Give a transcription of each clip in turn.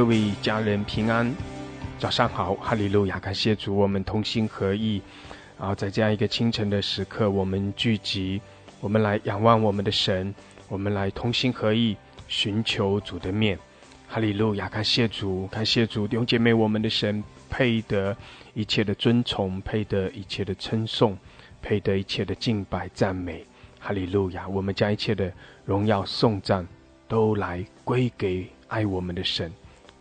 各位家人平安，早上好，哈利路亚！感谢主，我们同心合意，然后在这样一个清晨的时刻，我们聚集，我们来仰望我们的神，我们来同心合意寻求主的面，哈利路亚！感谢主，感谢主，弟兄姐妹，我们的神配得一切的尊崇，配得一切的称颂，配得一切的敬拜赞美，哈利路亚！我们将一切的荣耀颂赞。都来归给爱我们的神，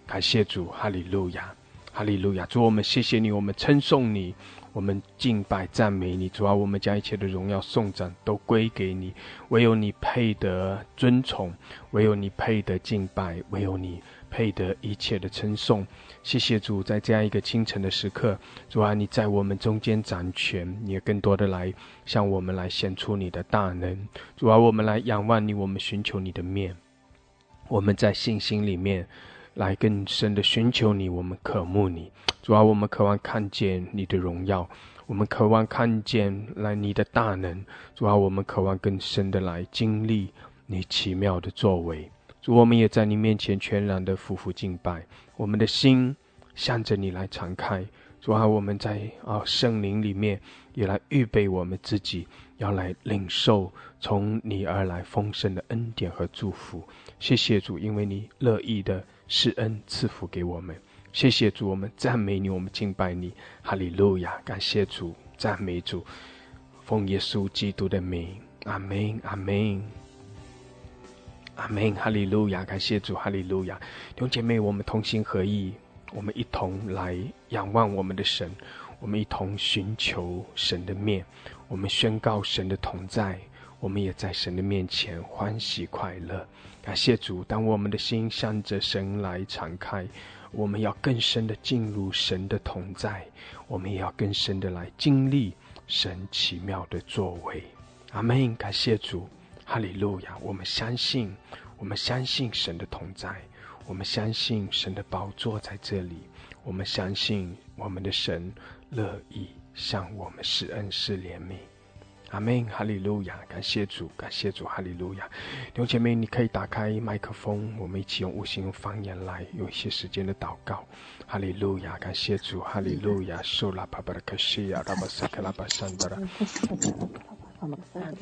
感谢主，哈利路亚，哈利路亚！主，我们谢谢你，我们称颂你，我们敬拜赞美你。主啊，我们将一切的荣耀颂赞都归给你，唯有你配得尊崇，唯有你配得敬拜，唯有你配得一切的称颂。谢谢主，在这样一个清晨的时刻，主啊，你在我们中间掌权，你也更多的来向我们来显出你的大能。主啊，我们来仰望你，我们寻求你的面。我们在信心里面，来更深的寻求你，我们渴慕你，主啊，我们渴望看见你的荣耀，我们渴望看见来你的大能，主啊，我们渴望更深的来经历你奇妙的作为，主，我们也在你面前全然的匍匐敬拜，我们的心向着你来敞开，主啊，我们在啊圣灵里面也来预备我们自己，要来领受从你而来丰盛的恩典和祝福。谢谢主，因为你乐意的施恩赐福给我们。谢谢主，我们赞美你，我们敬拜你，哈利路亚！感谢主，赞美主，奉耶稣基督的名，阿门，阿门，阿门，哈利路亚！感谢主，哈利路亚！弟兄姐妹，我们同心合意，我们一同来仰望我们的神，我们一同寻求神的面，我们宣告神的同在，我们也在神的面前欢喜快乐。感谢主，当我们的心向着神来敞开，我们要更深的进入神的同在，我们也要更深的来经历神奇妙的作为。阿门！感谢主，哈利路亚！我们相信，我们相信神的同在，我们相信神的宝座在这里，我们相信我们的神乐意向我们施恩施怜悯。阿门，哈利路亚！感谢主，感谢主，哈利路亚！弟兄姐妹，你可以打开麦克风，我们一起用五星用方言来有一些时间的祷告。哈利路亚！感谢主，哈利路亚！巴巴的克西亚，拉巴萨克拉巴山德拉。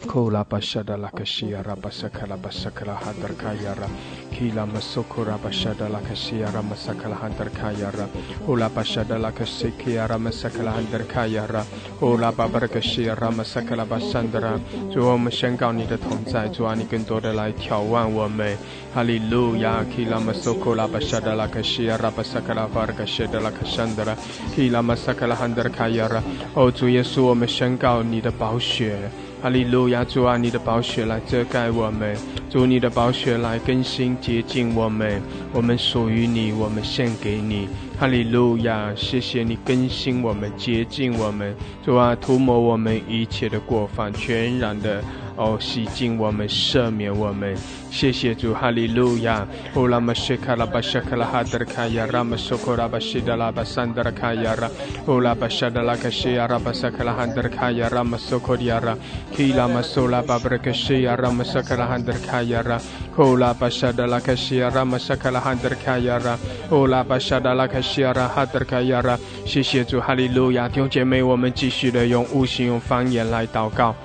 Kola bashada la kashia rabasakala basakala hadar kayara. Kila masokura bashada la kashia ramasakala hadar kayara. Ola bashada la kasikia ramasakala hadar kayara. Ola babar kashia ramasakala basandra. 主，我们宣告你的同在，主啊，你更多的来眺望我们。哈利路亚！Kila masokura bashada la kashia rabasakala varga shada la kashandra. Kila masakala hadar kayara. 哦，主耶稣，我们宣告你的宝血。哈利路亚！主啊，你的宝血来遮盖我们，主你的宝血来更新洁净我们，我们属于你，我们献给你。哈利路亚！谢谢你更新我们，洁净我们，主啊，涂抹我们一切的过犯，全然的。哦，洗净我们，赦免我们，谢谢主，哈利路亚。乌拉玛谢卡拉巴谢卡拉哈德卡亚拉玛苏库拉巴西达拉巴桑德卡亚拉，乌拉巴沙达拉卡西亚拉巴萨卡拉哈德卡亚拉玛苏库亚拉，基拉玛苏拉巴布拉卡西亚拉玛萨卡拉哈德卡亚拉，乌拉巴沙达拉卡西亚拉玛萨卡拉哈德卡亚拉，乌拉巴沙达拉卡西亚拉哈德卡亚拉，谢谢主，哈利路亚。弟兄姐妹，我们继续的用悟性、用方言来祷告。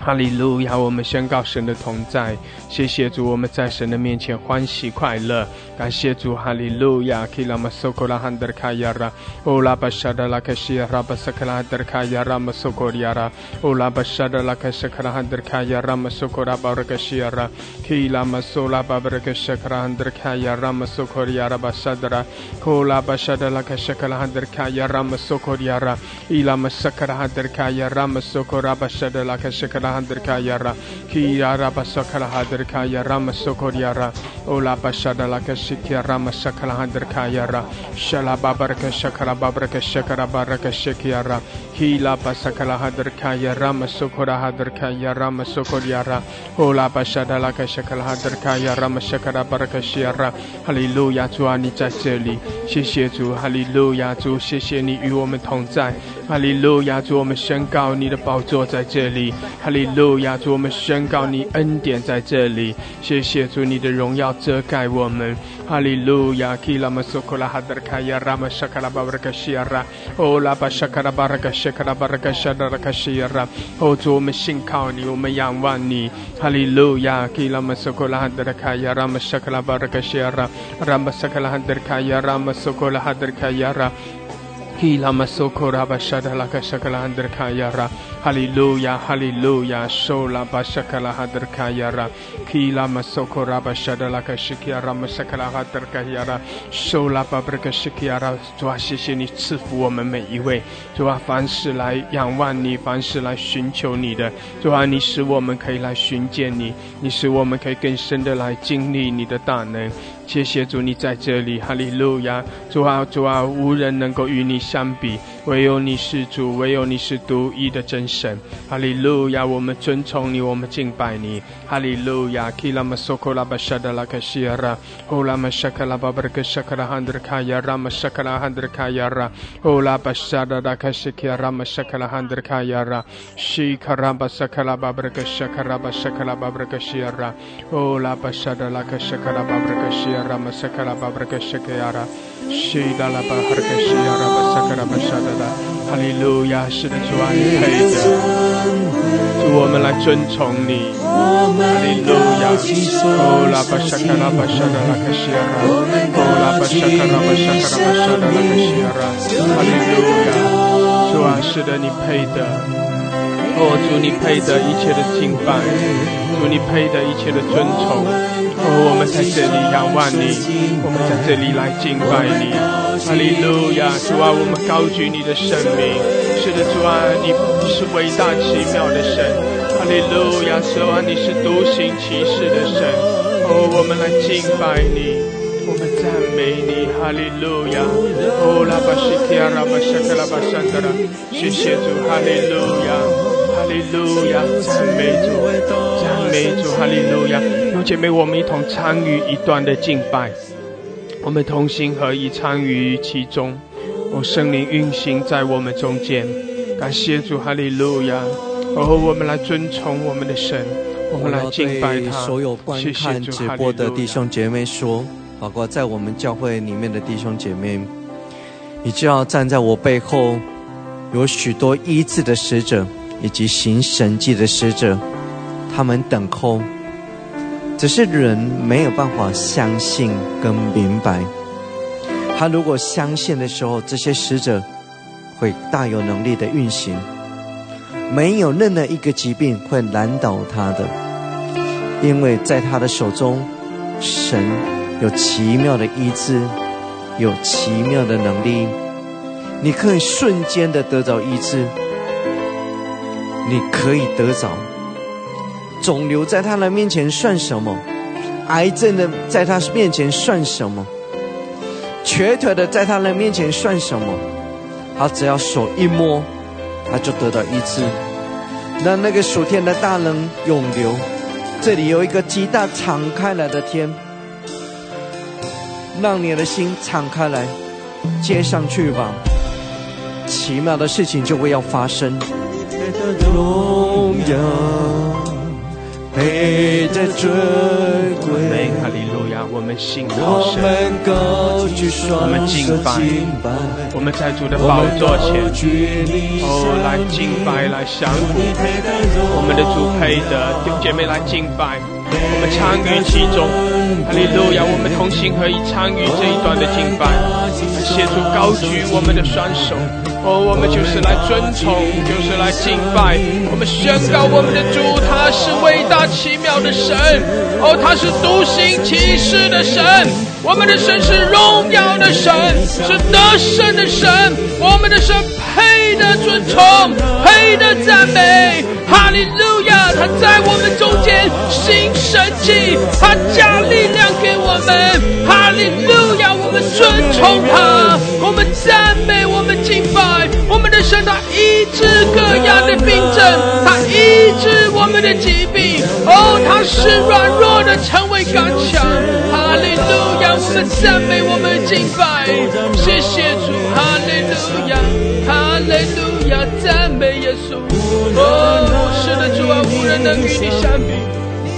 哈利路亚！我们宣告神的同在，谢谢主，我们在神的面前欢喜快乐。感谢主，哈利路亚！Hadir kayara kiyara basakala hadir kayara masokoryara ola basada la kashikira masakala hadir kayara shala babaraka shakara babaraka shakara baraka shakiyara kila basakala hadir kayara masokora hadir kayara masokoryara ola basada la kashakala hadir kayara masakara baraka shiyara 哈利路亚，主啊，你在这里，谢谢主，哈利路亚，主，谢谢你与我们同在，哈利路亚，主，我们宣告你的宝座在这里，哈利。利路亚！主，我们宣告你恩典在这里。谢谢主，你的荣耀遮盖我们。哈利路亚！基拉马苏库拉哈德卡亚拉马沙卡拉巴布卡西亚拉，哦拉巴沙卡拉巴布拉卡西卡拉巴布拉卡沙达拉卡西亚拉。哦主，我们信靠你，我们仰望你。哈利路亚！基拉玛苏库拉哈德卡亚拉玛沙卡拉巴布拉西亚拉，拉玛沙卡拉哈德卡亚拉玛苏库拉哈德卡亚拉基拉马苏库拉哈德卡亚拉马沙卡拉巴拉卡西亚拉，拉马沙卡拉哈德卡亚拉马苏库拉哈德卡亚拉。Hila masoko raba shada la kashakala handar kayara. Hallelujah, hallelujah. Shola bashakala handar kayara. Kila masoko raba shada la kashikiara masakala handar kayara. Shola babraka shikiara. 主啊，谢谢你赐福我们每一位。主啊，凡是来仰望你，凡是来寻求你的，主啊，你使我们可以来寻见你，你使我们可以更深的来经历你的大能。谢谢主，你在这里，哈利路亚！主啊，主啊，无人能够与你相比，唯有你是主，唯有你是独一的真神，哈利路亚！我们尊崇你，我们敬拜你，哈利路亚！基拉玛索科拉巴沙达拉卡西亚拉，欧拉玛沙卡拉巴布克沙卡拉汉德卡亚拉玛沙卡拉汉德卡亚拉，欧拉巴沙达拉卡西基亚拉玛沙卡拉汉德卡亚拉，西卡拉巴沙卡拉巴布克沙卡拉巴沙卡拉巴布克西亚拉，欧拉巴沙达拉卡沙卡拉巴布克西亚。Rama Sakara Babraka Shakayara Shida La Baharka Shiara Basakara Bashadada 哈利路亚，是，我们来尊崇你，哈利路亚，哦拉巴沙卡拉巴沙达拉卡西亚拉，哦拉巴沙卡拉巴沙卡拉巴沙达拉卡西亚拉，哈利路亚，主啊，是的，你配的，哦主你配得一切的敬拜，主你配得一切的尊崇。哦，我们在这里仰望你，我们在这里来敬拜你，哈利路亚！主啊，我们高举你的生命，是的，主啊，你是伟大奇妙的神，哈利路亚！主啊，你是独行其事的神，哦，我们来敬拜你，我们赞美你，哈利路亚！哦，拉巴西提亚拉巴沙克拉巴山德拉，谢谢主，哈利路亚，利路亚，赞美主，赞美主，哈利路亚。姐妹，我们一同参与一段的敬拜，我们同心合意参与其中。我，圣灵运行在我们中间，感谢主，哈利路亚！哦，我们来尊崇我们的神，我们来敬拜他。所有观看直播的弟兄姐妹说，包括在我们教会里面的弟兄姐妹，你就要站在我背后，有许多医治的使者以及行神迹的使者，他们等候。只是人没有办法相信跟明白，他如果相信的时候，这些使者会大有能力的运行，没有任何一个疾病会难倒他的，因为在他的手中，神有奇妙的医治，有奇妙的能力，你可以瞬间的得到医治，你可以得着。肿瘤在他的面前算什么？癌症的在他面前算什么？瘸腿的在他的面前算什么？他只要手一摸，他就得到医治。让那个属天的大能永留。这里有一个极大敞开来的天，让你的心敞开来，接上去吧。奇妙的事情就会要发生。荣耀。配得尊贵，哈利路亚！我们信靠神，我们敬拜，我们在主的宝座前，哦，来敬拜，来降服。我们的主配的，弟兄姐妹来敬拜，我们参与其中，哈利路亚！我们同心合意参与这一段的敬拜，协助高举我们的双手。哦，我们就是来尊崇，就是来敬拜。我们宣告我们的主，他是伟大奇妙的神。哦，他是独行其事的神。我们的神是荣耀的神，是得胜的神。我们的神配得尊崇，配得赞美。哈利路亚！他在我们中间行神迹，他加力量给我们。哈利路亚！我们顺从他，我们赞美，我们敬拜。我们的神，他医治各样的病症，他医治我们的疾病。哦，他是软弱的成为刚强。哈利路亚！我们赞美，我们敬拜。谢谢主，哈利路亚，哈利路要，赞美耶稣。哦，是的主。啊，无人能与你相比，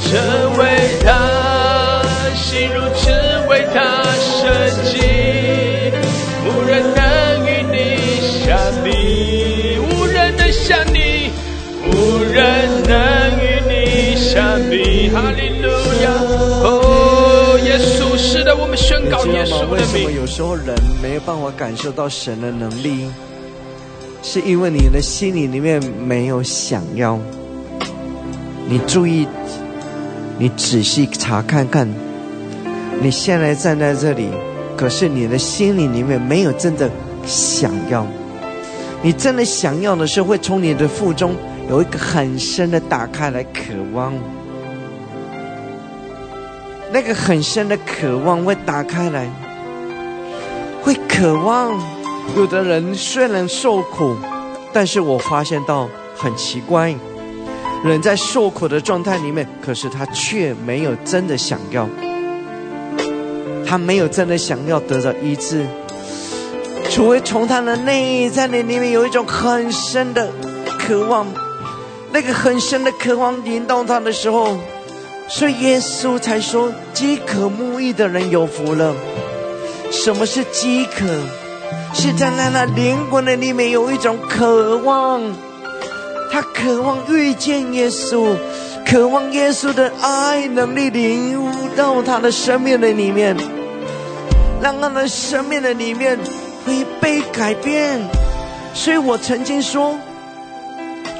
真伟大，心如此伟大神迹，无人能与你相比，无人能像你，无人能与你相比，哈利路亚！哦，耶稣，是的，我们宣告耶稣的名。为什么有时候人没有办法感受到神的能力？是因为你的心里里面没有想要。你注意，你仔细查看看，你现在站在这里，可是你的心里里面没有真的想要。你真的想要的时候，会从你的腹中有一个很深的打开来渴望。那个很深的渴望会打开来，会渴望。有的人虽然受苦，但是我发现到很奇怪，人在受苦的状态里面，可是他却没有真的想要，他没有真的想要得到医治，除非从他的内在里里面有一种很深的渴望，那个很深的渴望引导他的时候，所以耶稣才说：饥渴慕义的人有福了。什么是饥渴？是站在那灵魂的里面有一种渴望，他渴望遇见耶稣，渴望耶稣的爱能力领悟到他的生命的里面，让他的生命的里面会被改变。所以我曾经说，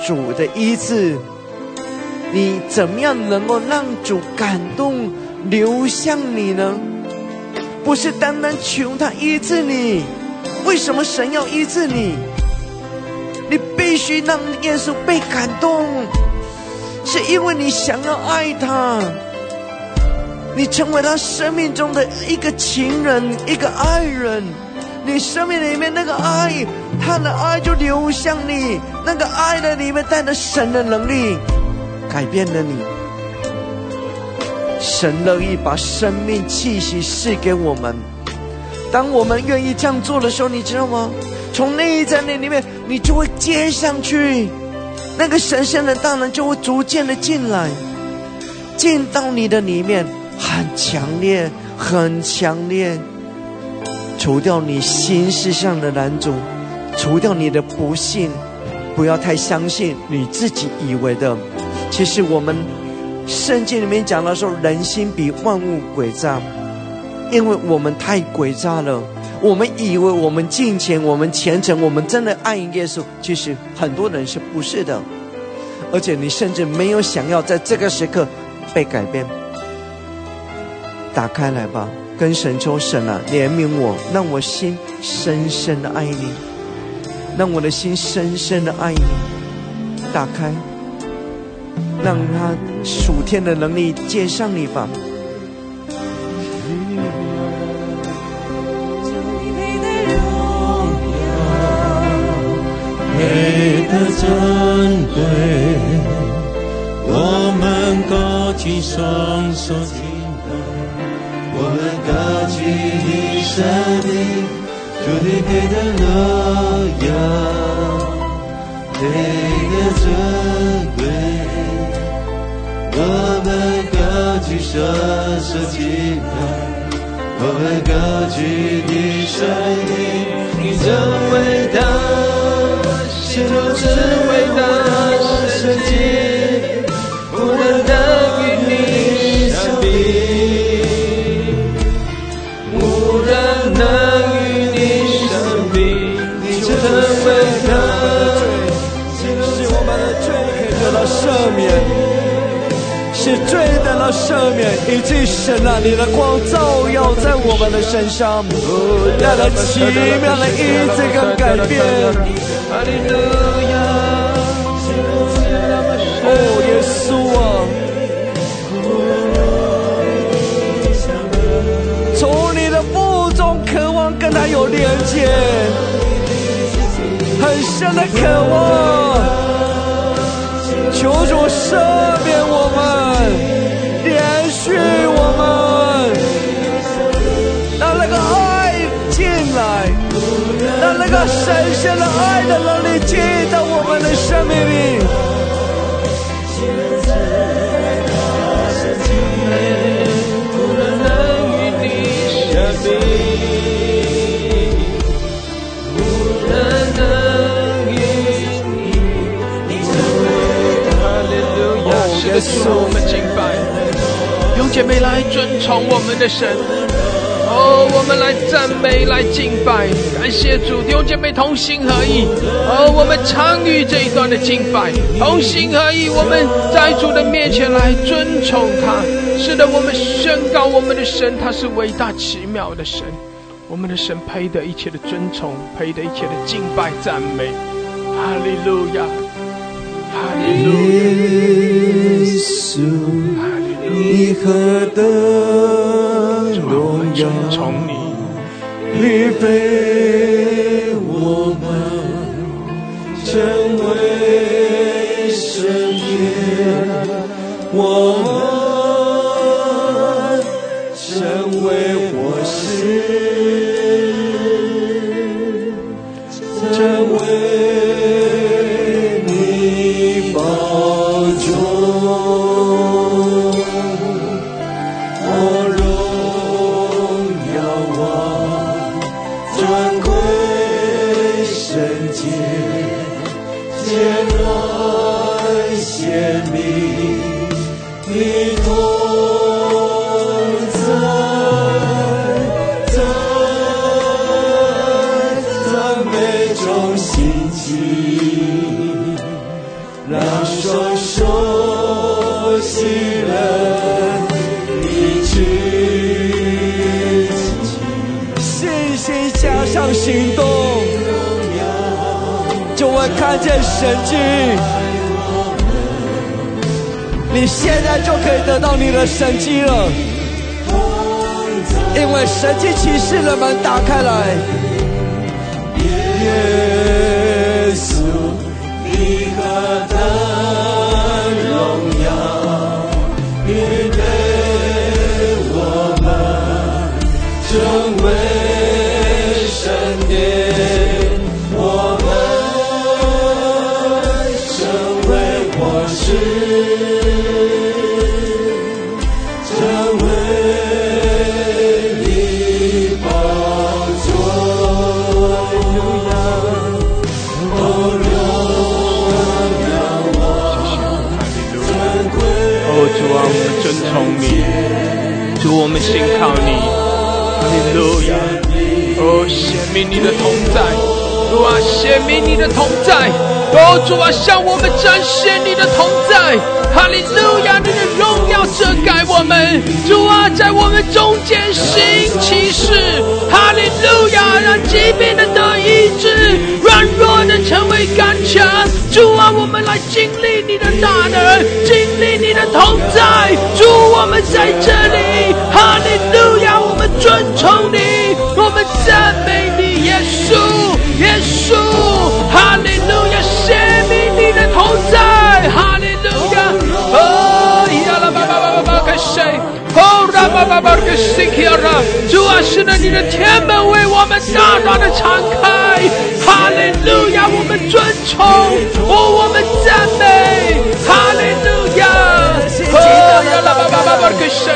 主的医治，你怎么样能够让主感动流向你呢？不是单单求他医治你。为什么神要医治你？你必须让耶稣被感动，是因为你想要爱他，你成为他生命中的一个情人、一个爱人。你生命里面那个爱，他的爱就流向你，那个爱的里面带着神的能力，改变了你。神乐意把生命气息赐给我们。当我们愿意这样做的时候，你知道吗？从内在那里面，你就会接上去，那个神圣的大能就会逐渐的进来，进到你的里面，很强烈，很强烈，除掉你心事上的拦阻，除掉你的不信，不要太相信你自己以为的。其实我们圣经里面讲的说，人心比万物诡诈。因为我们太诡诈了，我们以为我们敬虔，我们虔诚，我们真的爱耶稣。其实很多人是不是的，而且你甚至没有想要在这个时刻被改变。打开来吧，跟神说：“神啊，怜悯我，让我心深深的爱你，让我的心深深的爱你。”打开，让他属天的能力接上你吧。的珍贵，我们高举双手敬拜，我们高举你生命，主你配的荣耀，配的尊贵，我们高举双手敬拜，我们高举你生命，你真伟大。心如此伟大神迹，无人能与你相比，无人能与你相比。你真伟大，是我们的罪可以得到赦免，是罪得到赦免，以及神啊，你的光照耀在我们的身上，带来奇妙的医治跟改变。哈利路亚！哦，耶稣啊！从你的腹中渴望跟他有连接，很深的渴望，求主赦免我们，那个神圣的爱的能力进到我们的生命里，我们敬拜，用姐妹来尊崇我们的神。哦，我们来赞美，来敬拜，感谢主，弟兄姐妹同心合意。哦，我们参与这一段的敬拜，同心合意，我们在主的面前来尊崇他。是的，我们宣告我们的神，他是伟大奇妙的神。我们的神配得一切的尊崇，配得一切的敬拜赞美。哈利路亚。耶稣，你何从你。离备我们成为身边我们我们信靠你，哈利路亚！哦，显明你的同在，主啊，显明你的同在，哦，主啊，向我们展现你的同在，哈利路亚！你的荣耀遮盖我们，主啊，在我们中间行其事，哈利路亚！让疾病的得医治，软弱的成为刚强，主啊，我们来经历你的大能，经历你的同在，主，我们在这里。哈利路亚，我们尊崇你，我们赞美你，耶稣，耶稣，哈利主啊，是的，你的天门为我们大大的敞开，哈利路亚，我们尊崇，哦，我们赞美，哈利路亚，哦，呀啦吧吧吧吧给谁？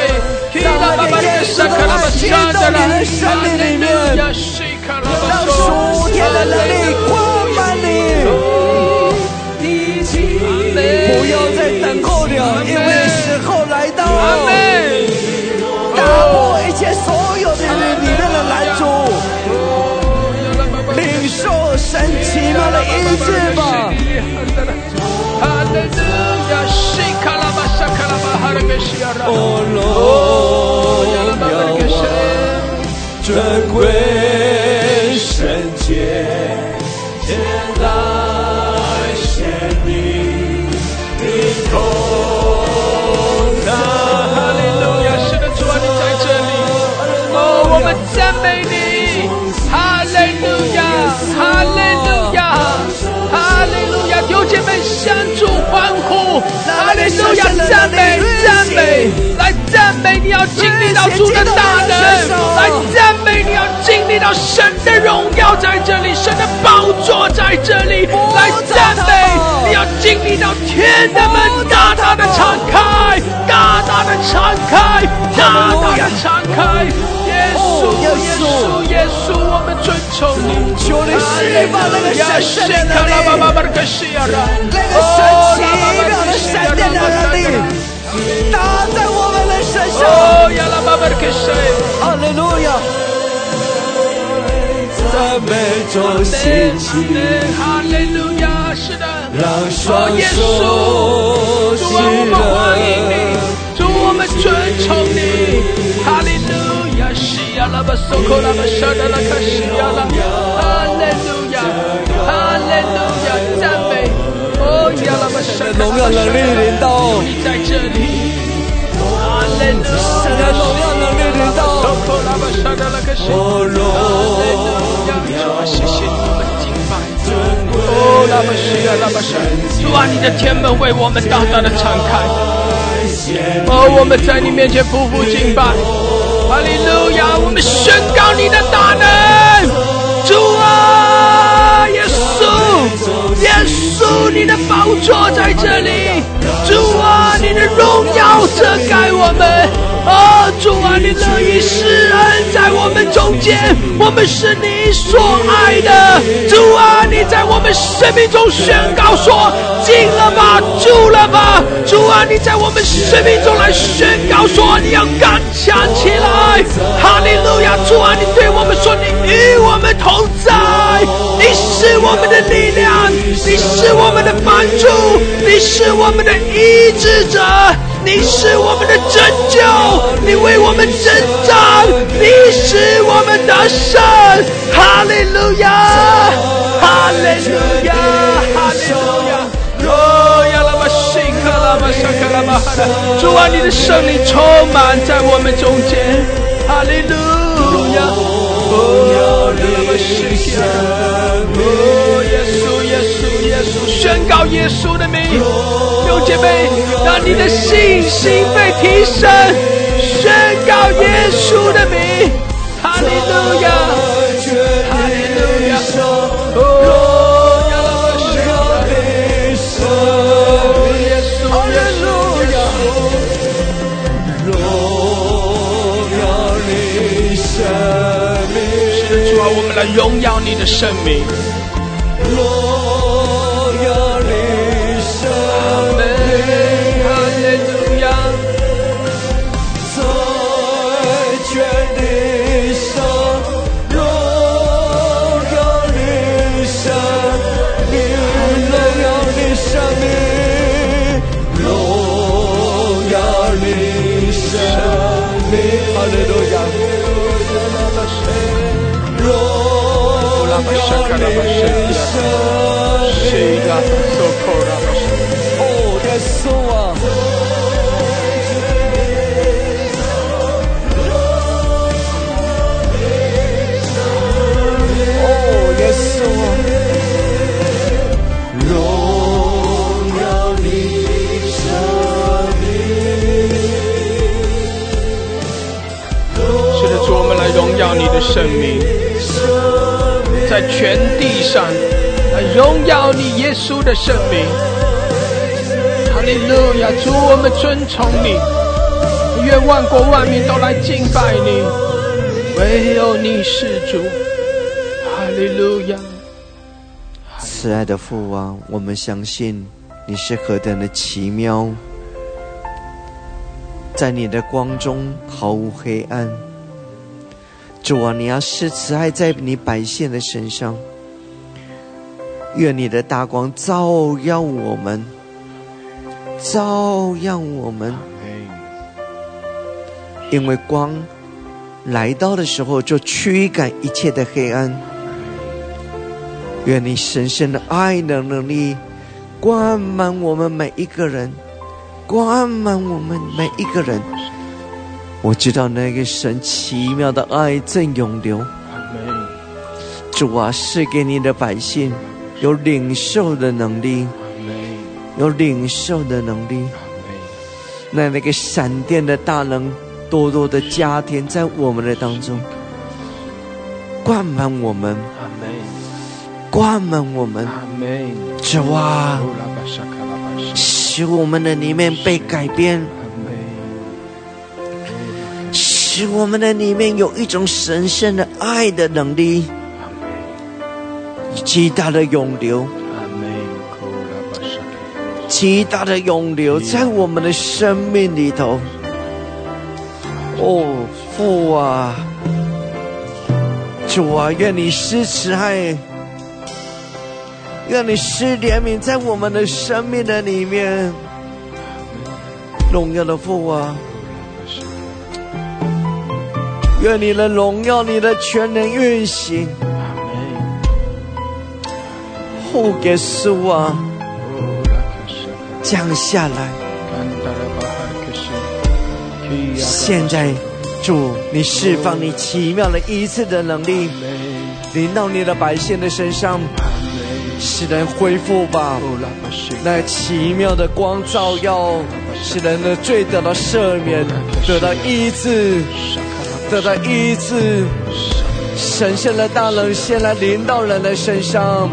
让每天都来进到你的生命里面，让属天的能力哦，荣耀，尊贵圣洁，天来显明，你同在。哈利路亚，是的，主啊，你在这里。哦，我们赞美你。哈利路亚，哈利路亚，哈利路亚，弟姐妹相助欢呼。哈利路亚，赞美。来赞美，你要经历到主的大能；来赞美，你要经历到神的荣耀在这里，神的宝座在这里。来赞美，你要经历到天的门大大的敞开，大大的敞开，大大的敞开。耶稣，耶稣，耶稣，我们尊崇你。求你释放那个神圣的能力，那个神奇妙的闪电的能力，打在我们的身上。哈利路亚！赞美中兴起，哈利路亚！是的，让双手主啊，我们欢迎你，主我们尊崇你，哈利路亚！西呀拉巴索科拉巴沙达拉卡西呀拉，哈利路亚，哈利路亚！赞美，哦呀拉巴沙达荣耀能力临到，你在这里，主啊，你，的天门为我们大大的敞开，哦，我们在你面前匍匐敬拜。哈利路亚！我们宣告你的大能，耶稣，你的宝座在这里，主啊，你的荣耀遮盖我们。啊，中间，我们是你所爱的。主啊，你在我们生命中宣告说：进了吧，住了吧。主啊，你在我们生命中来宣告说：你要刚强起来。哈利路亚！主啊，你对我们说：你与我们同在，你是我们的力量，你是我们的帮助，你是我们的医治者。你是我们的拯救，你为我们征战，你是我们的神。哈利路亚，哈利路亚，哈利路亚。哦，亚拉巴西克拉巴沙克拉巴哈达，主啊，你的圣灵充满在我们中间。哈利路亚，宣告耶稣的名。弟兄姐妹，让你的信心被提升，宣告耶稣的名，哈利路亚，哈利路亚，哦，亚拉西亚，耶稣，耶稣，耶稣，荣耀你生命，是的，主啊，我的生命。哦，耶稣啊！哦，耶稣啊！荣耀你生命，是的，主，我们来荣耀你的生命，在全地上来荣耀你耶稣的生命。哈利路亚，主，我们尊崇你，愿万国万民都来敬拜你，唯有你是主。哈利路亚。慈爱的父王，我们相信你是何等的奇妙，在你的光中毫无黑暗。主啊，你要施慈爱在你百姓的身上，愿你的大光照耀我们，照耀我们，因为光来到的时候就驱赶一切的黑暗。愿你神圣的爱的能力灌满我们每一个人，灌满我们每一个人。我知道那个神奇妙的爱正永流。主啊，赐给你的百姓有领受的能力，有领受的能力。那那个闪电的大能多多的加添在我们的当中，灌满我们，灌满我们。主啊，使我们的里面被改变，使我们的里面有一种神圣的爱的能力，极大的涌流，极大的涌流在我们的生命里头。哦，父啊，主啊，愿你施慈爱。愿你施怜悯在我们的生命的里面，荣耀的父啊！愿你的荣耀、你的全能运行，护给主啊，降下来。现在，主，你释放你奇妙的一次的能力，临到你的百姓的身上。使人恢复吧，那奇妙的光照耀，使人的罪得到赦免，得到医治，得到医治。神圣的大能先来临到人的身上，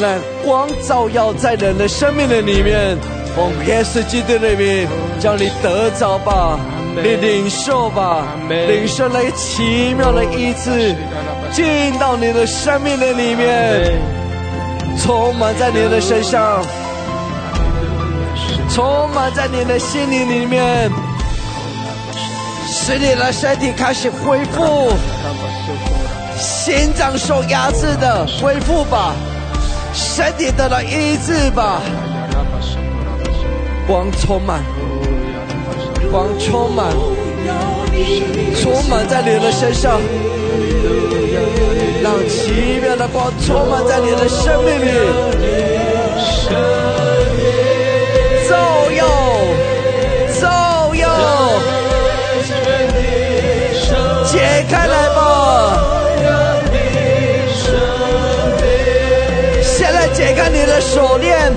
来光照耀在人的生命的里面。奉耶稣基督的名，叫你得着吧，你领受吧，领受那奇妙的医治，进到你的生命的里面。充满在你的身上，充满在你的心灵里面，使你的身体开始恢复，心脏受压制的恢复吧，身体得到医治吧，光充满，光充满，充满在你的身上。让奇妙的光充满在你的生命里，照耀，解开来吧！现在解开你的手链，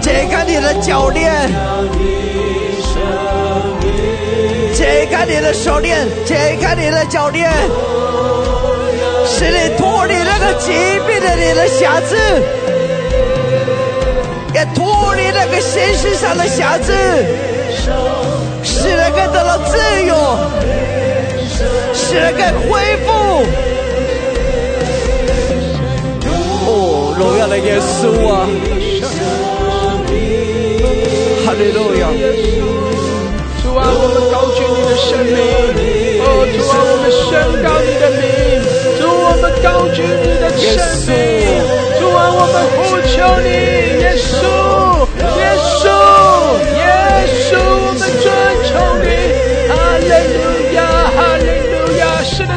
解开你的脚链，解开你的手链，解开你的脚链。使你脱离那个疾病的你的瑕疵，也脱离那个心事上的瑕疵，使人更得到自由，使人更恢复。哦，荣耀的耶稣啊！哈利路亚！主啊，我们高举你的生命，哦，主啊，我们宣告你的名。我们高举你的生命，主啊，我们呼求你，耶稣，耶稣，耶稣，我们尊崇你，哈利路亚，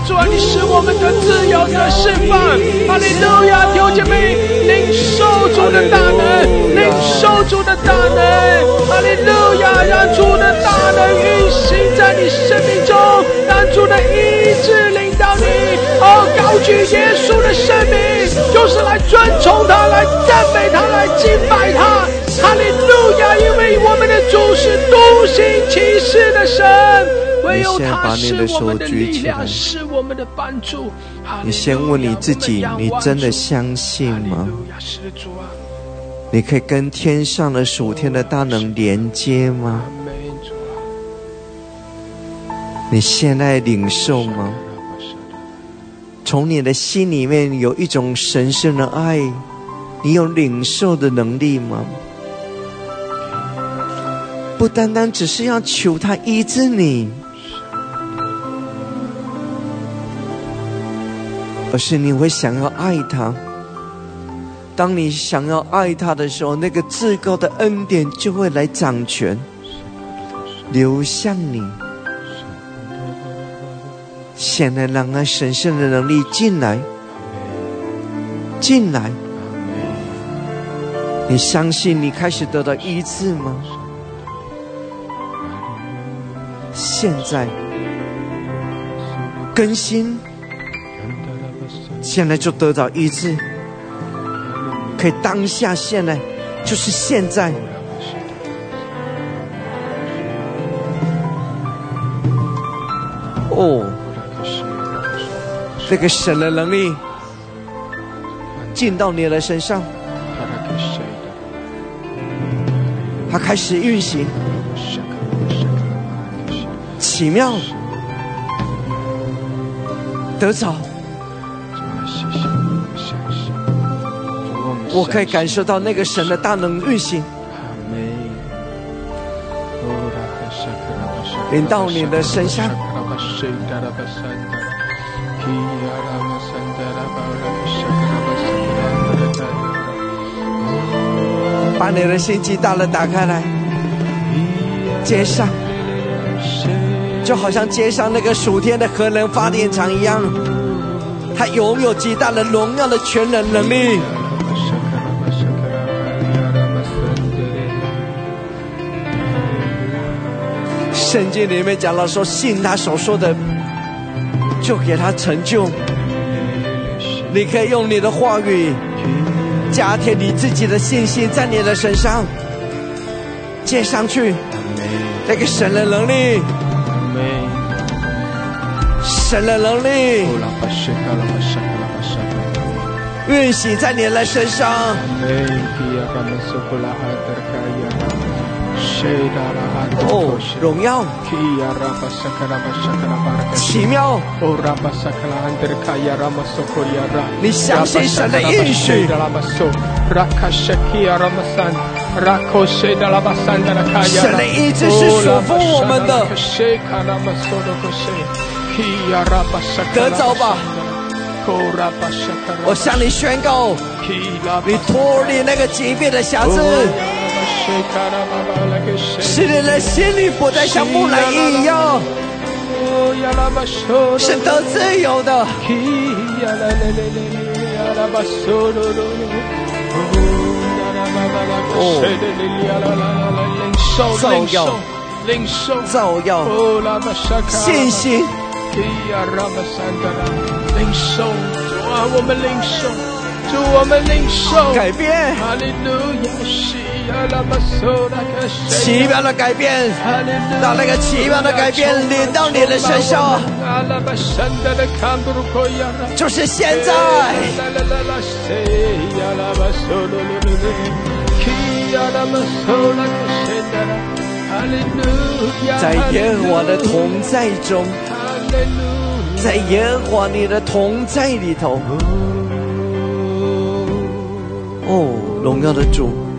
主啊，你使我们的自由的释放，哈利路亚，弟兄姐妹，领受主的大能，领受主的大能，哈利路亚，让主的大能运行在你生命中，让主的意志领导你。哦，高举耶稣的生命，就是来尊崇他，来赞美他，来敬拜他。哈利路亚！因为我们的主是独行其事的神，唯有他是我们的力量，是我们的帮助。你先问你自己：你真的相信吗？你可以跟天上的属天的大能连接吗？你现在领受吗？从你的心里面有一种神圣的爱，你有领受的能力吗？不单单只是要求他医治你，而是你会想要爱他。当你想要爱他的时候，那个至高的恩典就会来掌权，流向你。现在，让那神圣的能力进来，进来。你相信你开始得到医治吗？现在更新，现在就得到医治，可以当下，现在就是现在。哦。这个神的能力进到你的身上，他开始运行，奇妙，得着。我可以感受到那个神的大能运行，临到你的身上。把你的心机大了打开来，接上，就好像接上那个暑天的核能发电厂一样，它拥有极大的荣耀的全能能力。圣经里面讲了说，信他所说的，就给他成就。你可以用你的话语。加添你自己的信心在你的身上，接上去，那个神的能力，神的能力，运行在你的身上。哦，荣耀，奇妙，你相信神的应许。神的意志是属乎我们的。得着吧，我向你宣告，你脱离那个疾病的辖制。使人的心里不再像木乃伊一样，是得自由的。哦，造药，造药，信心，领受，主啊，我们领受，主我们领受，改变，哈利路亚。奇妙的改变，让那个奇妙的改变临到你的身上，就是现在。在耶和华的同在中，在耶和华你的同在里头，哦，荣耀的主。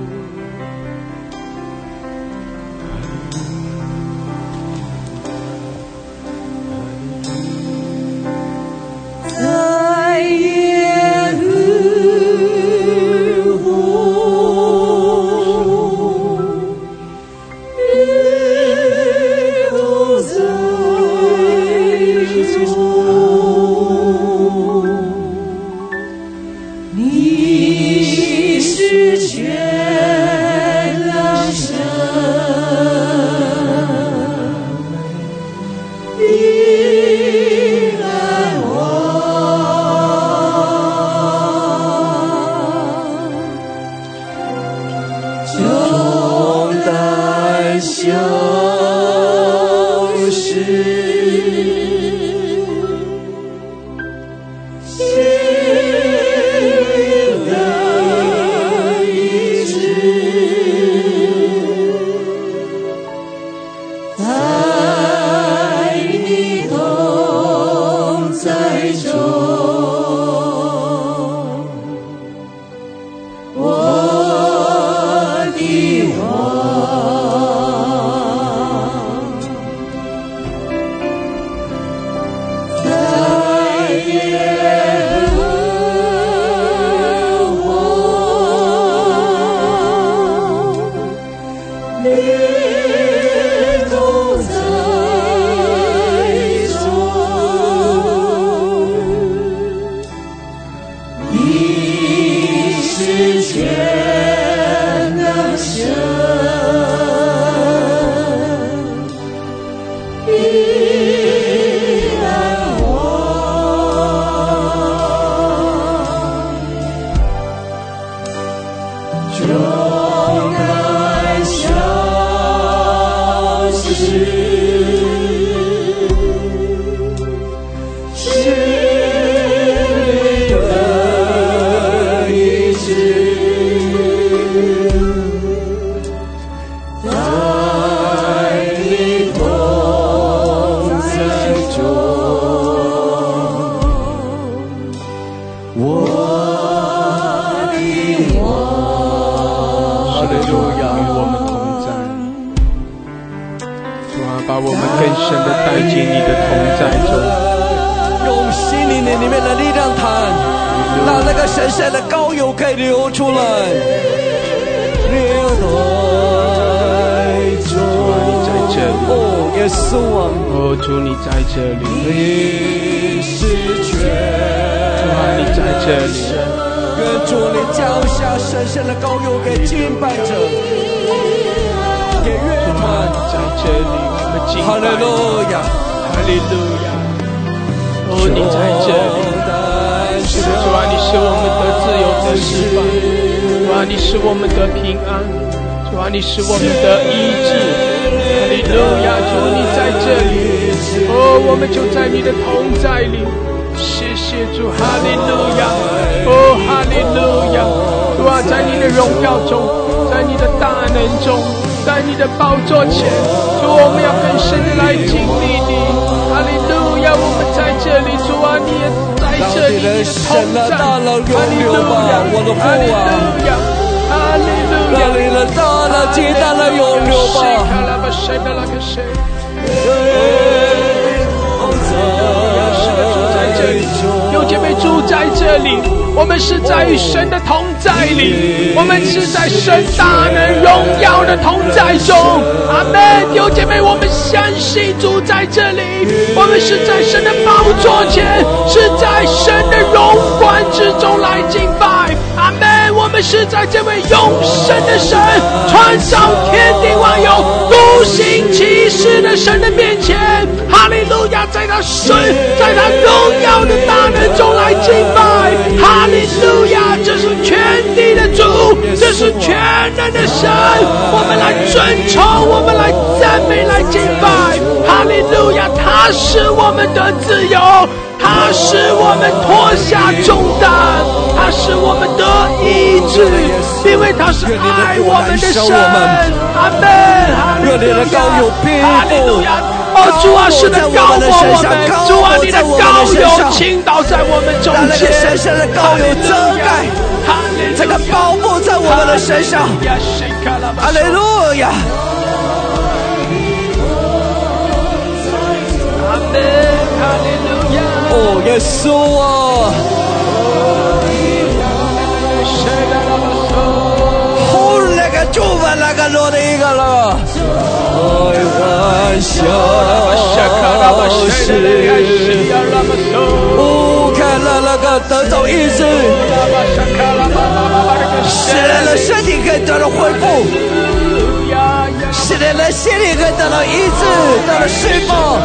啊，你是我们的平安，主啊，你是我们的医治，哈利路亚！主你在这里，哦，我们就在你的同在里，谢谢主，哈利路亚！哦，哈利路亚！主啊，在你的荣耀中，在你的大能中。在你的宝座前，主，我们要更深的来经历你。哈利路亚，我们在这里，主啊，你也在这里，同在。哈利路亚，我的父啊，哈利路亚，哈利路亚，大了，极大了，永留吧。有姐妹住在这里，我们是在与神的同在里，我们是在神大能荣耀的同在中。阿门。有姐妹，我们相信住在这里，我们是在神的宝座前，是在神的荣光之中来敬拜。我们是在这位永生的神、创造天地万有、独行其事的神的面前。哈利路亚，在他神，在他荣耀的大能。中来敬拜，哈利路亚！这是全地的主，这是全能的神。我们来尊崇，我们来赞美，来敬拜，哈利路亚！他是我们的自由，他是我们脱下重担，他是我们得医治，因为他是爱我们的神。阿门！哈利路亚！哦，主啊，是的，高过我们，主啊，你的高油倾倒在我们中间，神圣的高油遮盖，这个包覆在我们的身上，哈利路亚，阿门，哈利路亚，哦，耶稣啊，呼那个主吧，那个罗的一个了。开玩笑是，不看了那个得到医治，使人的身体可以得到恢复，使人的心灵可以得到医治，得到释放。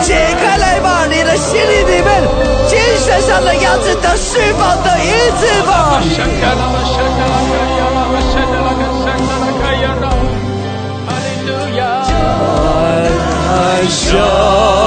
解开来吧，你的心灵里面精神上的压制得释放得医治吧。消失。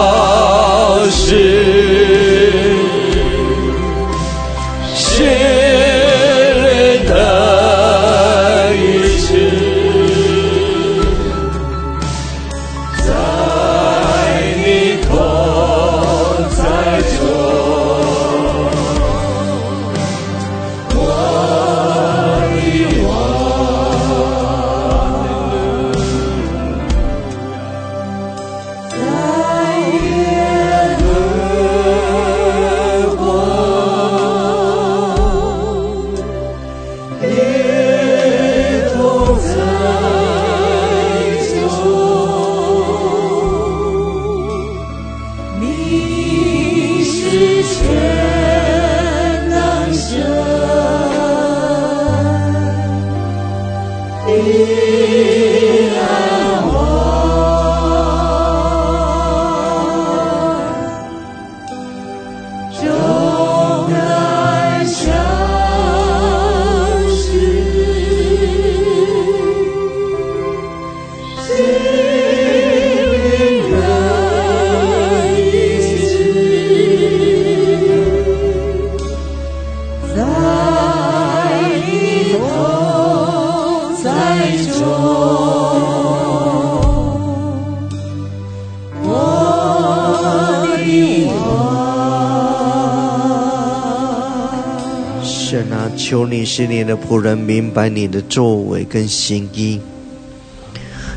你使你的仆人明白你的作为跟心意，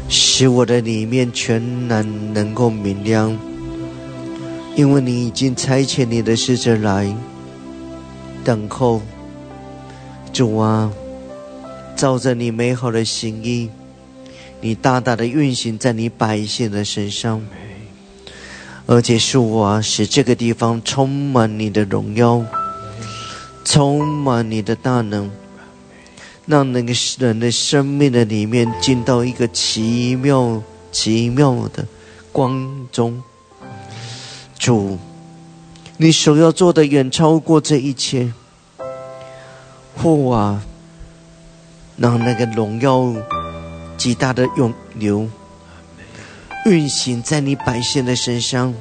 使我的里面全然能够明亮，因为你已经差遣你的使者来等候。主啊，照着你美好的心意，你大大的运行在你百姓的身上，而且是我使这个地方充满你的荣耀。充满你的大能，让那个人的生命的里面进到一个奇妙、奇妙的光中。主，你所要做的远超过这一切。父啊，让那个荣耀极大的涌流运行在你百姓的身上。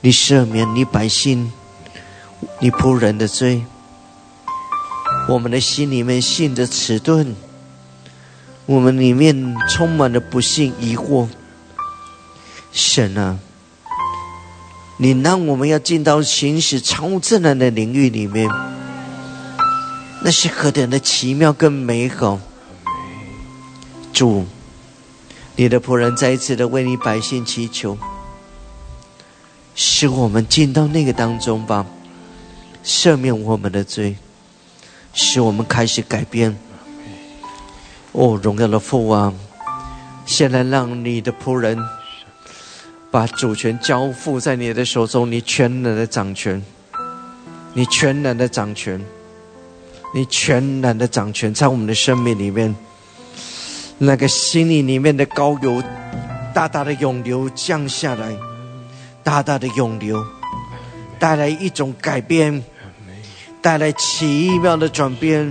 你赦免你百姓。你仆人的罪，我们的心里面信着迟钝，我们里面充满了不幸疑惑。神啊，你让我们要进到行使超自然的领域里面，那是何等的奇妙跟美好！主，你的仆人再一次的为你百姓祈求，使我们进到那个当中吧。赦免我们的罪，使我们开始改变。哦，荣耀的父啊，现在让你的仆人把主权交付在你的手中，你全能的掌权，你全能的掌权，你全能的掌权，在我们的生命里面，那个心里里面的高油大大的涌流降下来，大大的涌流。带来一种改变，带来奇妙的转变。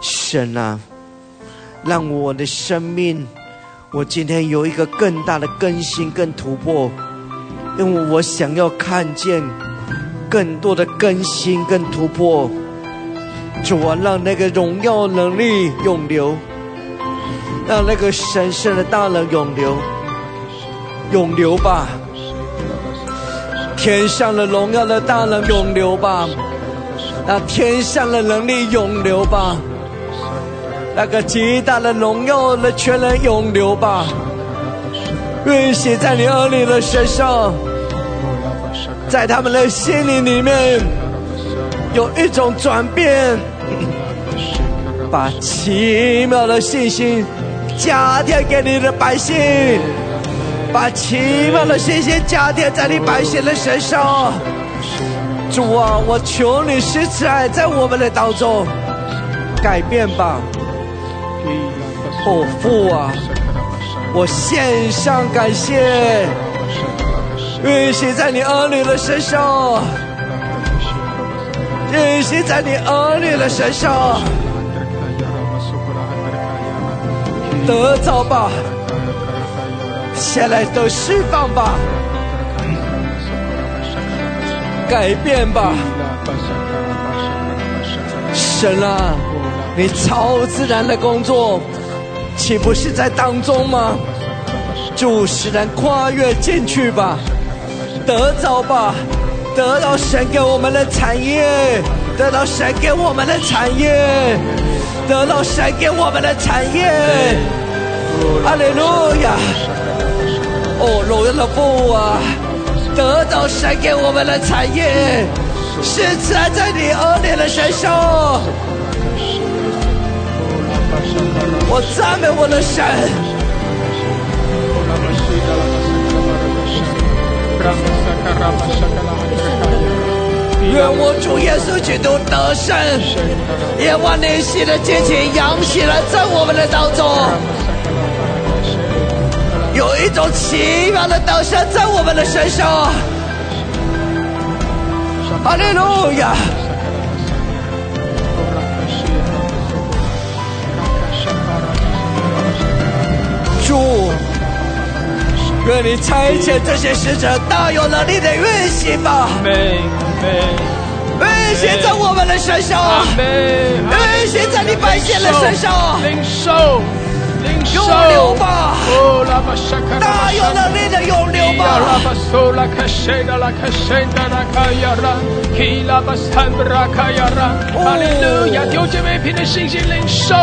神啊，让我的生命，我今天有一个更大的更新、更突破，因为我想要看见更多的更新、更突破。主啊，让那个荣耀能力永留，让那个神圣的大能永留，永留吧。天上的荣耀的大能永留吧，那天上的能力永留吧，那个极大的荣耀的全能永留吧，运行在你儿女的身上，在他们的心灵里面有一种转变，把奇妙的信心加添给你的百姓。把奇妙的信心加添在你百姓的身上，主啊，我求你施慈爱在我们的当中，改变吧，哦父啊，我献上感谢，运行在你儿女的身上，运行在你儿女的身上，得着吧。现在都释放吧，改变吧，神啊，你超自然的工作，岂不是在当中吗？主使人跨越进去吧，得着吧，得到神给我们的产业，得到神给我们的产业，得到神给我们的产业，阿利路亚。哦，荣耀的父啊，得到神给我们的产业，是在在你儿女的身上。我赞美我的神，愿我主耶稣基督得胜，也万灵系的激情扬起了在我们的当中。有一种奇妙的导向在我们的身上，哈利路亚！主，愿你差遣这些使者大有能力的运行吧，运行在我们的身上，运行在你百姓的身上，领受。涌流吧！大有能力的涌流吧！哈利路亚！丢姐妹凭着信心领受，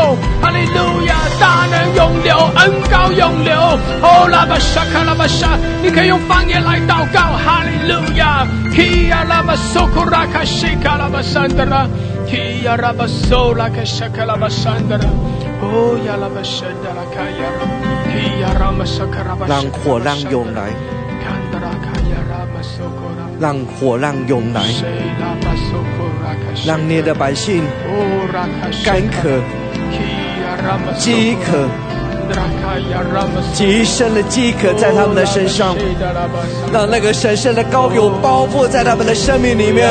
哈利路亚！大能涌流，恩高涌流。哦，拉巴沙卡拉巴沙，你可以用方言来祷告，哈利路亚！基亚拉巴苏库拉卡西卡拉巴山德拉，基亚拉巴苏拉卡沙卡拉巴山德拉，让火浪涌来，让火浪涌来，让你的百姓干渴、饥渴。极深的饥渴在他们的身上，让那个神圣的高油包覆在他们的生命里面，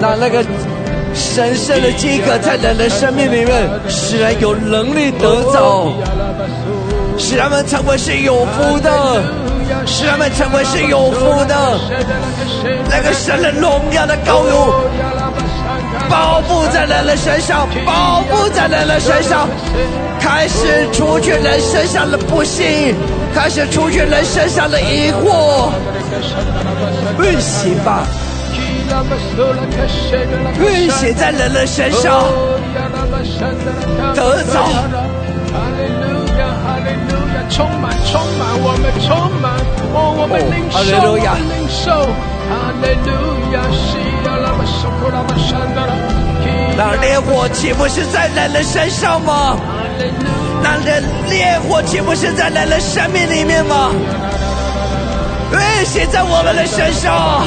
让那个神圣的饥渴在人的生命里面，使人有能力得早，使他们成为是有福的，使他们成为是有福的，那个神的荣耀的高油。包覆在人的身上，包覆在人的身上，开始除去人身上的不幸，开始除去人身上的疑惑。运行吧，运行在人的身上，得早。哈利路亚，哈利路亚，充满，充满，我们充满，哦，我们领受，领受，哈利路亚，那烈火岂不是在人的身上吗？那烈烈火岂不是在人的生命里面吗？运行在我们的身上。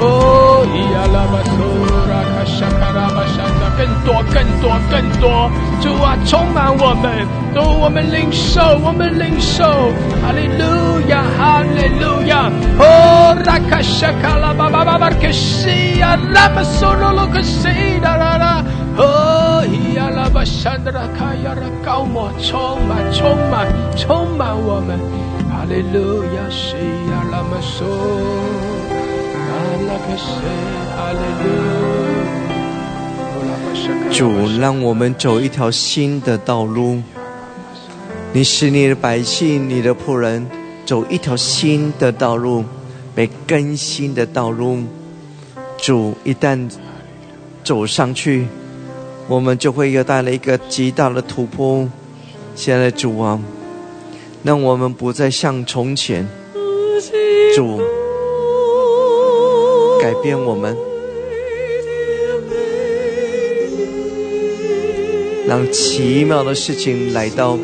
哦。Kila basura kasheda la basandara uraka shega kashe oh iya la basura kashakara basanda 更多更多更多主啊充满我们都我们领受我们领受哈利路亚哈利路亚 oh raka shakala baba baba kashiya la basura lo kasheda la la oh iya la basandara kaya ra 高莫充满充满充满我们，哈利路亚，谁呀那么说？主让我们走一条新的道路，你使你的百姓、你的仆人走一条新的道路，被更新的道路。主一旦走上去，我们就会又带来一个极大的突破。现在主啊。让我们不再像从前，主改变我们，让奇妙的事情来到，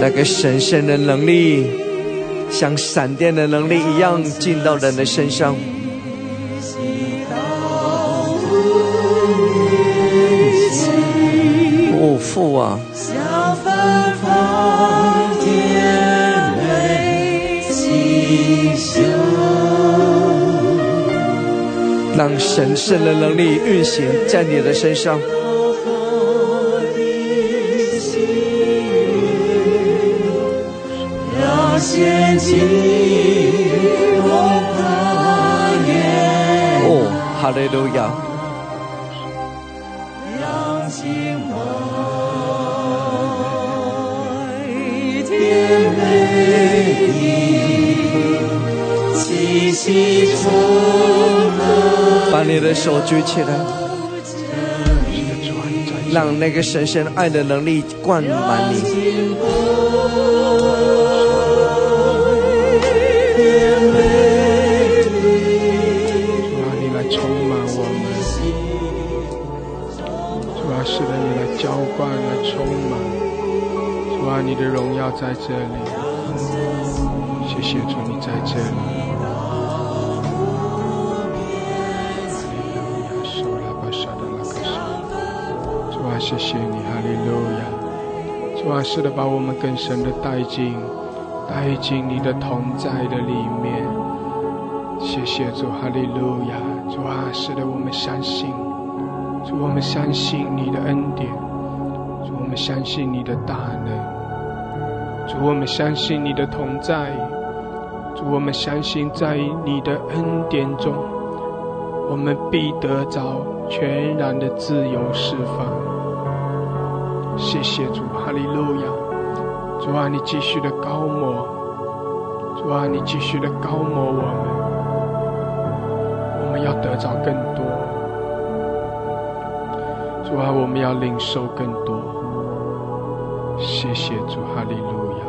那个神圣的能力，像闪电的能力一样进到人的身上。父啊，让神圣的能力运行在你的身上。哦，哈利路亚。把你的手举起来，让那个神圣爱的能力灌满你。主啊，你来充满我们。主啊，是的，你来浇灌，来充满。主啊，你的荣耀在这里。谢谢主，你在这里。谢谢你，哈利路亚！主啊，是的，把我们更深的带进，带进你的同在的里面。谢谢主，哈利路亚！主啊，使得我们相信，主我们相信你的恩典，主我们相信你的大能，主我们相信你的同在，主我们相信在你的恩典中，我们必得着全然的自由释放。谢谢主，哈利路亚！主啊，你继续的高抹，主啊，你继续的高抹我们，我们要得着更多。主啊，我们要领受更多。谢谢主，哈利路亚，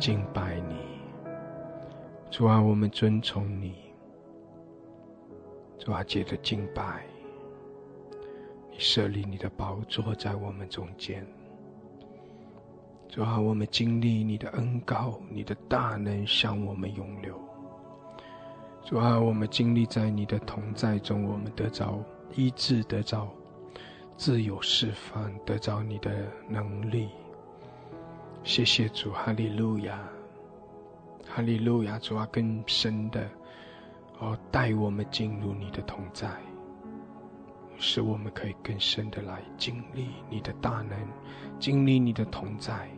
敬拜你，主啊，我们尊崇你，主啊，借着敬拜，你设立你的宝座在我们中间，主啊，我们经历你的恩高，你的大能向我们涌流，主啊，我们经历在你的同在中，我们得着医治，得着自由释放，得着你的能力。谢谢主，哈利路亚，哈利路亚！主啊，更深的哦，带我们进入你的同在，使我们可以更深的来经历你的大能，经历你的同在。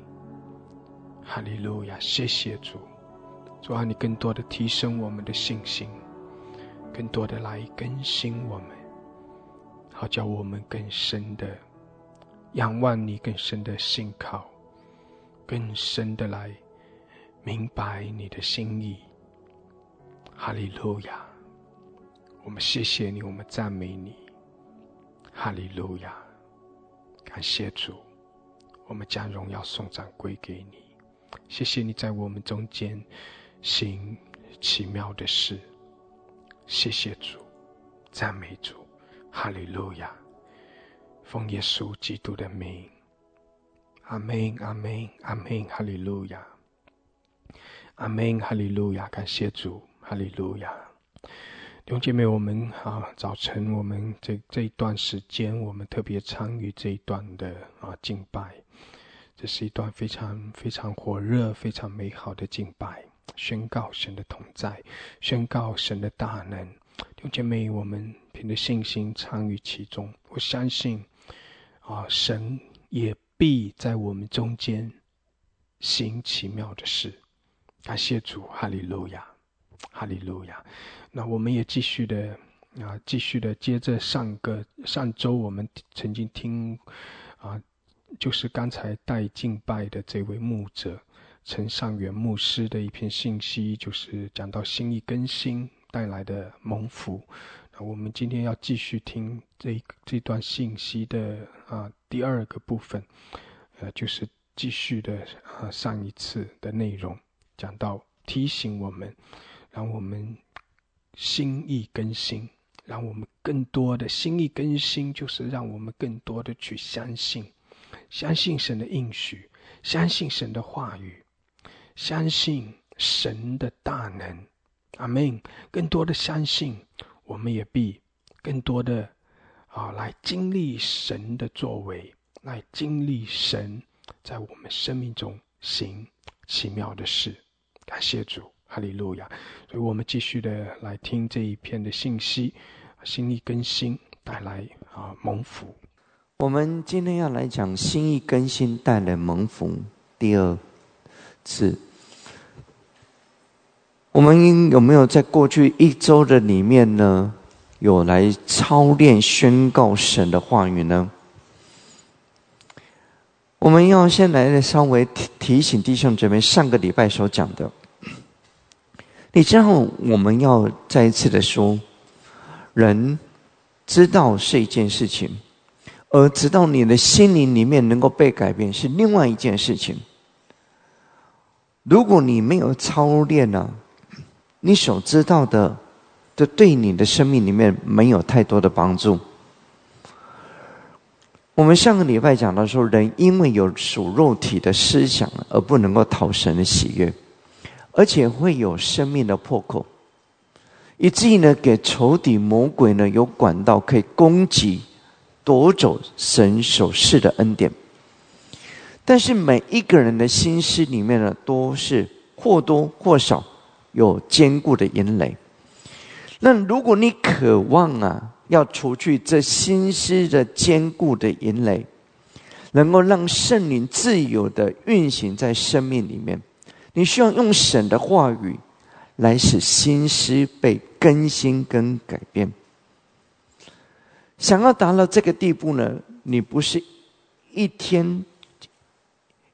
哈利路亚！谢谢主，主啊，你更多的提升我们的信心，更多的来更新我们，好叫我们更深的仰望你，更深的信靠。更深的来明白你的心意，哈利路亚！我们谢谢你，我们赞美你，哈利路亚！感谢主，我们将荣耀颂赞归给你。谢谢你在我们中间行奇妙的事。谢谢主，赞美主，哈利路亚！奉耶稣基督的名，阿门，阿门，阿门，哈利路亚，阿门，哈利路亚！感谢主，哈利路亚！弟兄姐妹，我们啊，早晨我们这这一段时间，我们特别参与这一段的啊敬拜，这是一段非常非常火热、非常美好的敬拜，宣告神的同在，宣告神的大能。弟兄姐妹，我们凭着信心参与其中，我相信啊，神也必在我们中间行奇妙的事。感谢主，哈利路亚。哈利路亚！那我们也继续的啊，继续的接着上个上周我们曾经听啊，就是刚才带敬拜的这位牧者陈尚元牧师的一篇信息，就是讲到心意更新带来的蒙福。那我们今天要继续听这这段信息的啊第二个部分，呃，就是继续的啊上一次的内容，讲到提醒我们。让我们心意更新，让我们更多的心意更新，就是让我们更多的去相信，相信神的应许，相信神的话语，相信神的大能。阿门。更多的相信，我们也必更多的啊来经历神的作为，来经历神在我们生命中行奇妙的事。感谢主。哈利路亚！所以我们继续的来听这一篇的信息，心意更新带来啊蒙福。我们今天要来讲心意更新带来蒙福第二次。我们有没有在过去一周的里面呢，有来操练宣告神的话语呢？我们要先来稍微提提醒弟兄姊妹，上个礼拜所讲的。你知道我们要再一次的说，人知道是一件事情，而直到你的心灵里面能够被改变是另外一件事情。如果你没有操练呢，你所知道的，这对你的生命里面没有太多的帮助。我们上个礼拜讲到说，人因为有属肉体的思想，而不能够讨神的喜悦。而且会有生命的破口，以至于呢，给仇敌魔鬼呢有管道可以攻击、夺走神所赐的恩典。但是每一个人的心思里面呢，都是或多或少有坚固的阴雷。那如果你渴望啊，要除去这心思的坚固的阴雷，能够让圣灵自由的运行在生命里面。你需要用神的话语来使心思被更新跟改变。想要达到这个地步呢，你不是一天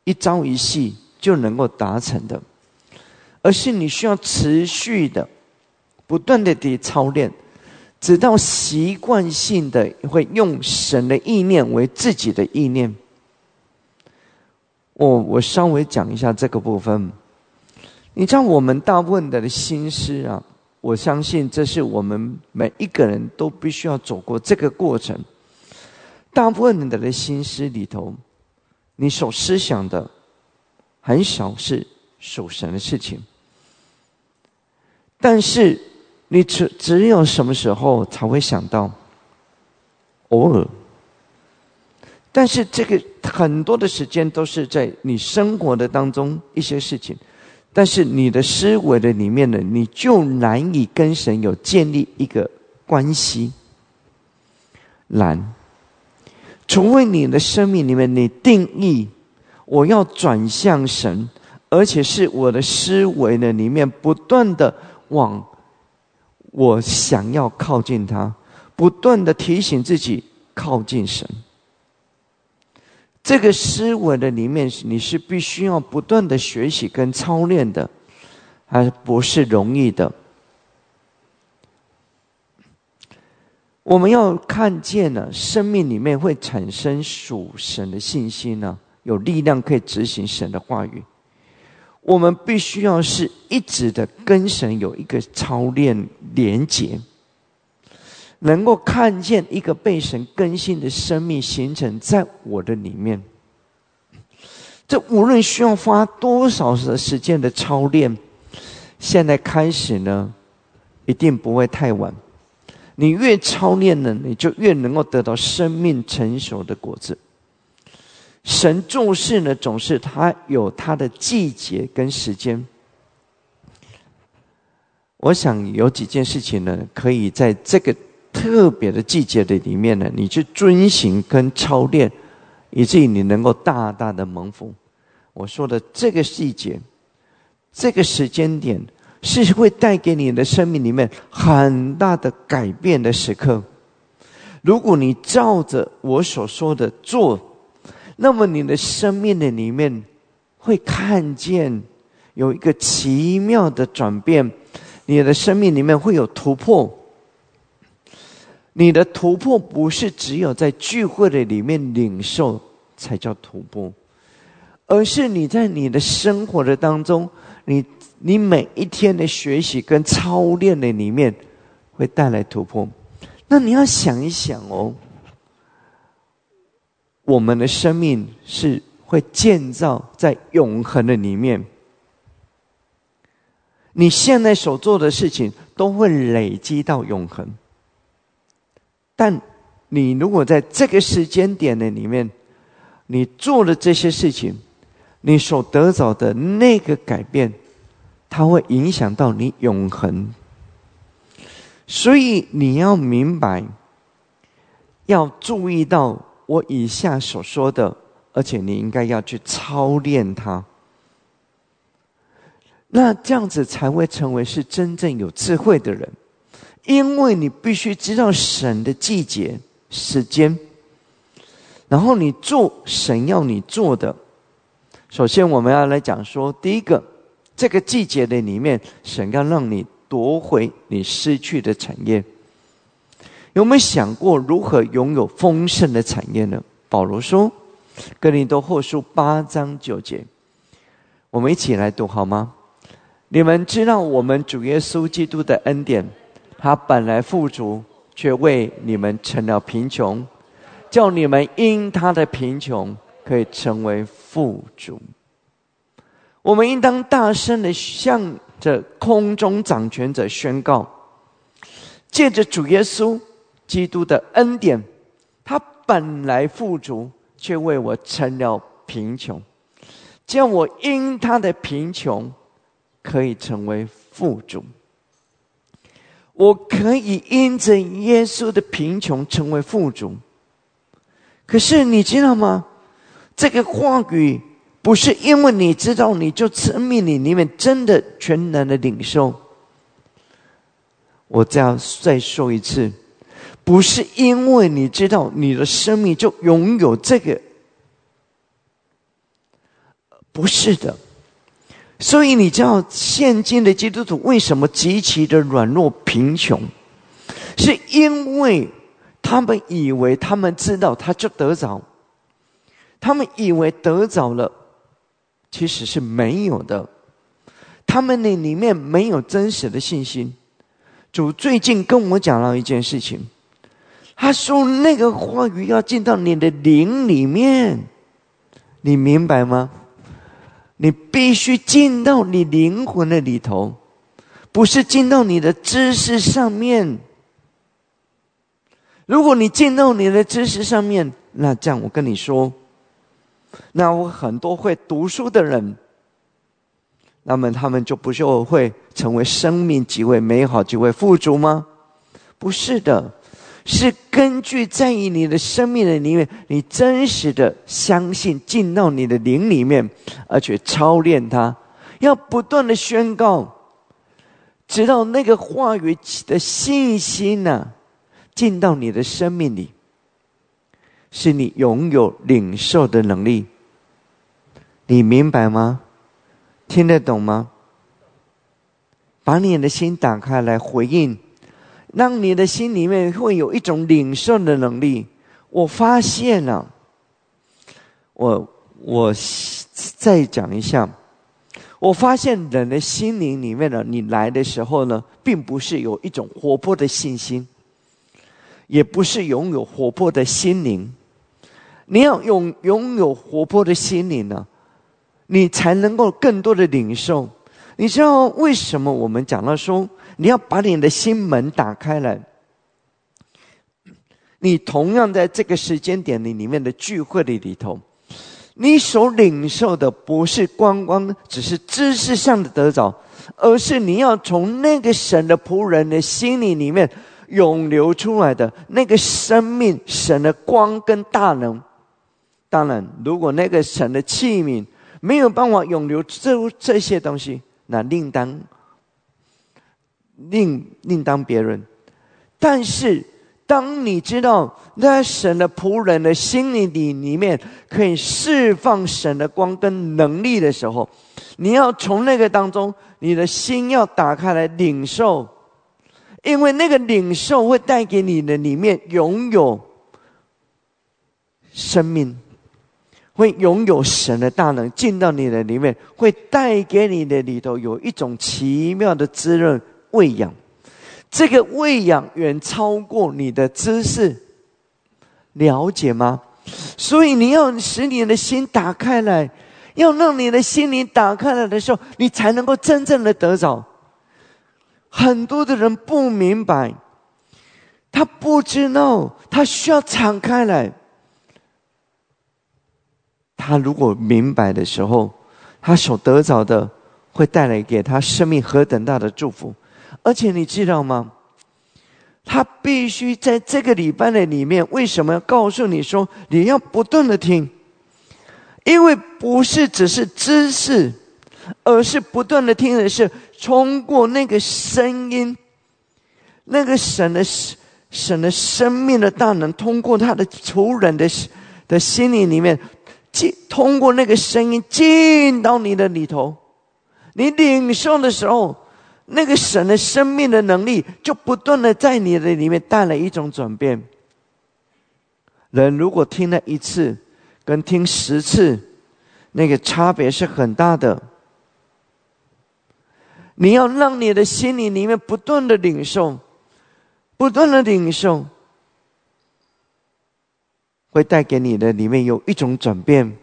一朝一夕就能够达成的，而是你需要持续的、不断的的操练，直到习惯性的会用神的意念为自己的意念。我我稍微讲一下这个部分。你知道我们大部分的心思啊，我相信这是我们每一个人都必须要走过这个过程。大部分人的心思里头，你所思想的很少是属神的事情，但是你只只有什么时候才会想到？偶尔。但是这个很多的时间都是在你生活的当中一些事情。但是你的思维的里面呢，你就难以跟神有建立一个关系。难，除非你的生命里面你定义我要转向神，而且是我的思维呢里面不断的往我想要靠近他，不断的提醒自己靠近神。这个思维的里面，你是必须要不断的学习跟操练的，还不是容易的。我们要看见呢，生命里面会产生属神的信心呢，有力量可以执行神的话语。我们必须要是一直的跟神有一个操练连结，能够看见一个被神更新的生命形成在我的里面。这无论需要花多少的时间的操练，现在开始呢，一定不会太晚。你越操练呢，你就越能够得到生命成熟的果子。神重视呢，总是他有他的季节跟时间。我想有几件事情呢，可以在这个特别的季节的里面呢，你去遵循跟操练。以至于你能够大大的蒙福。我说的这个细节，这个时间点，是会带给你的生命里面很大的改变的时刻。如果你照着我所说的做，那么你的生命的里面会看见有一个奇妙的转变，你的生命里面会有突破。你的突破不是只有在聚会的里面领受才叫突破，而是你在你的生活的当中，你你每一天的学习跟操练的里面会带来突破。那你要想一想哦，我们的生命是会建造在永恒的里面，你现在所做的事情都会累积到永恒。但你如果在这个时间点的里面，你做的这些事情，你所得到的那个改变，它会影响到你永恒。所以你要明白，要注意到我以下所说的，而且你应该要去操练它。那这样子才会成为是真正有智慧的人。因为你必须知道神的季节、时间，然后你做神要你做的。首先，我们要来讲说，第一个，这个季节的里面，神要让你夺回你失去的产业。有没有想过如何拥有丰盛的产业呢？保罗说：“哥林多后书八章九节，我们一起来读好吗？你们知道我们主耶稣基督的恩典。”他本来富足，却为你们成了贫穷，叫你们因他的贫穷可以成为富足。我们应当大声的向着空中掌权者宣告：借着主耶稣基督的恩典，他本来富足，却为我成了贫穷，叫我因他的贫穷可以成为富足。我可以因着耶稣的贫穷成为富足，可是你知道吗？这个话语不是因为你知道你就生命里里面真的全能的领受。我再再说一次，不是因为你知道你的生命就拥有这个，不是的。所以你知道，现今的基督徒为什么极其的软弱贫穷？是因为他们以为他们知道他就得着，他们以为得着了，其实是没有的。他们那里面没有真实的信心。主最近跟我讲了一件事情，他说那个话语要进到你的灵里面，你明白吗？你必须进到你灵魂的里头，不是进到你的知识上面。如果你进到你的知识上面，那这样我跟你说，那我很多会读书的人，那么他们就不就会成为生命极为美好、极为富足吗？不是的。是根据在于你的生命的里面，你真实的相信进到你的灵里面，而且操练它，要不断的宣告，直到那个话语的信心呢，进到你的生命里，是你拥有领受的能力。你明白吗？听得懂吗？把你的心打开来回应。让你的心里面会有一种领受的能力。我发现了，我我再讲一下，我发现人的心灵里面呢，你来的时候呢，并不是有一种活泼的信心，也不是拥有活泼的心灵。你要拥拥有活泼的心灵呢，你才能够更多的领受。你知道为什么我们讲到说，你要把你的心门打开来？你同样在这个时间点里里面的聚会的里头，你所领受的不是光光只是知识上的得着，而是你要从那个神的仆人的心里里面涌流出来的那个生命、神的光跟大能。当然，如果那个神的器皿没有办法涌流这这些东西，那另当另另当别论。但是。当你知道那神的仆人的心里里里面可以释放神的光跟能力的时候，你要从那个当中，你的心要打开来领受，因为那个领受会带给你的里面拥有生命，会拥有神的大能进到你的里面，会带给你的里头有一种奇妙的滋润喂养。这个喂养远超过你的知识，了解吗？所以你要使你的心打开来，要让你的心灵打开来的时候，你才能够真正的得着。很多的人不明白，他不知道，他需要敞开来。他如果明白的时候，他所得着的会带来给他生命何等大的祝福。而且你知道吗？他必须在这个礼拜的里面，为什么要告诉你说你要不断的听？因为不是只是知识，而是不断的听的是通过那个声音，那个神的神的生命的大能，通过他的仆人的的心灵里面进，通过那个声音进到你的里头，你领受的时候。那个神的生命的能力，就不断的在你的里面带来一种转变。人如果听了一次，跟听十次，那个差别是很大的。你要让你的心里里面不断的领受，不断的领受，会带给你的里面有一种转变。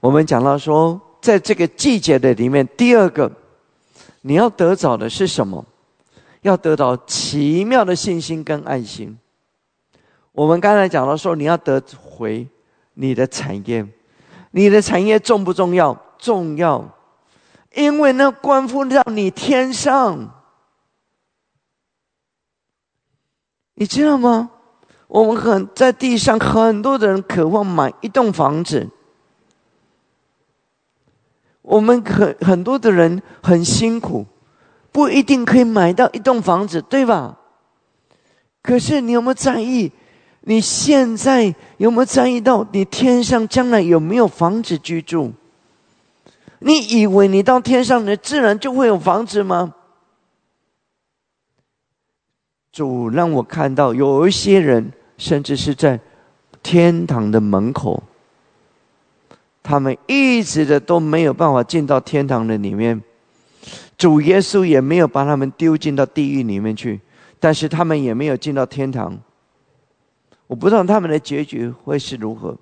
我们讲到说，在这个季节的里面，第二个。你要得着的是什么？要得到奇妙的信心跟爱心。我们刚才讲到说，你要得回你的产业，你的产业重不重要？重要，因为那关乎到你天上。你知道吗？我们很在地上很多的人渴望买一栋房子。我们很很多的人很辛苦，不一定可以买到一栋房子，对吧？可是你有没有在意？你现在有没有在意到你天上将来有没有房子居住？你以为你到天上，你自然就会有房子吗？主让我看到有一些人，甚至是在天堂的门口。他们一直的都没有办法进到天堂的里面，主耶稣也没有把他们丢进到地狱里面去，但是他们也没有进到天堂。我不知道他们的结局会是如何。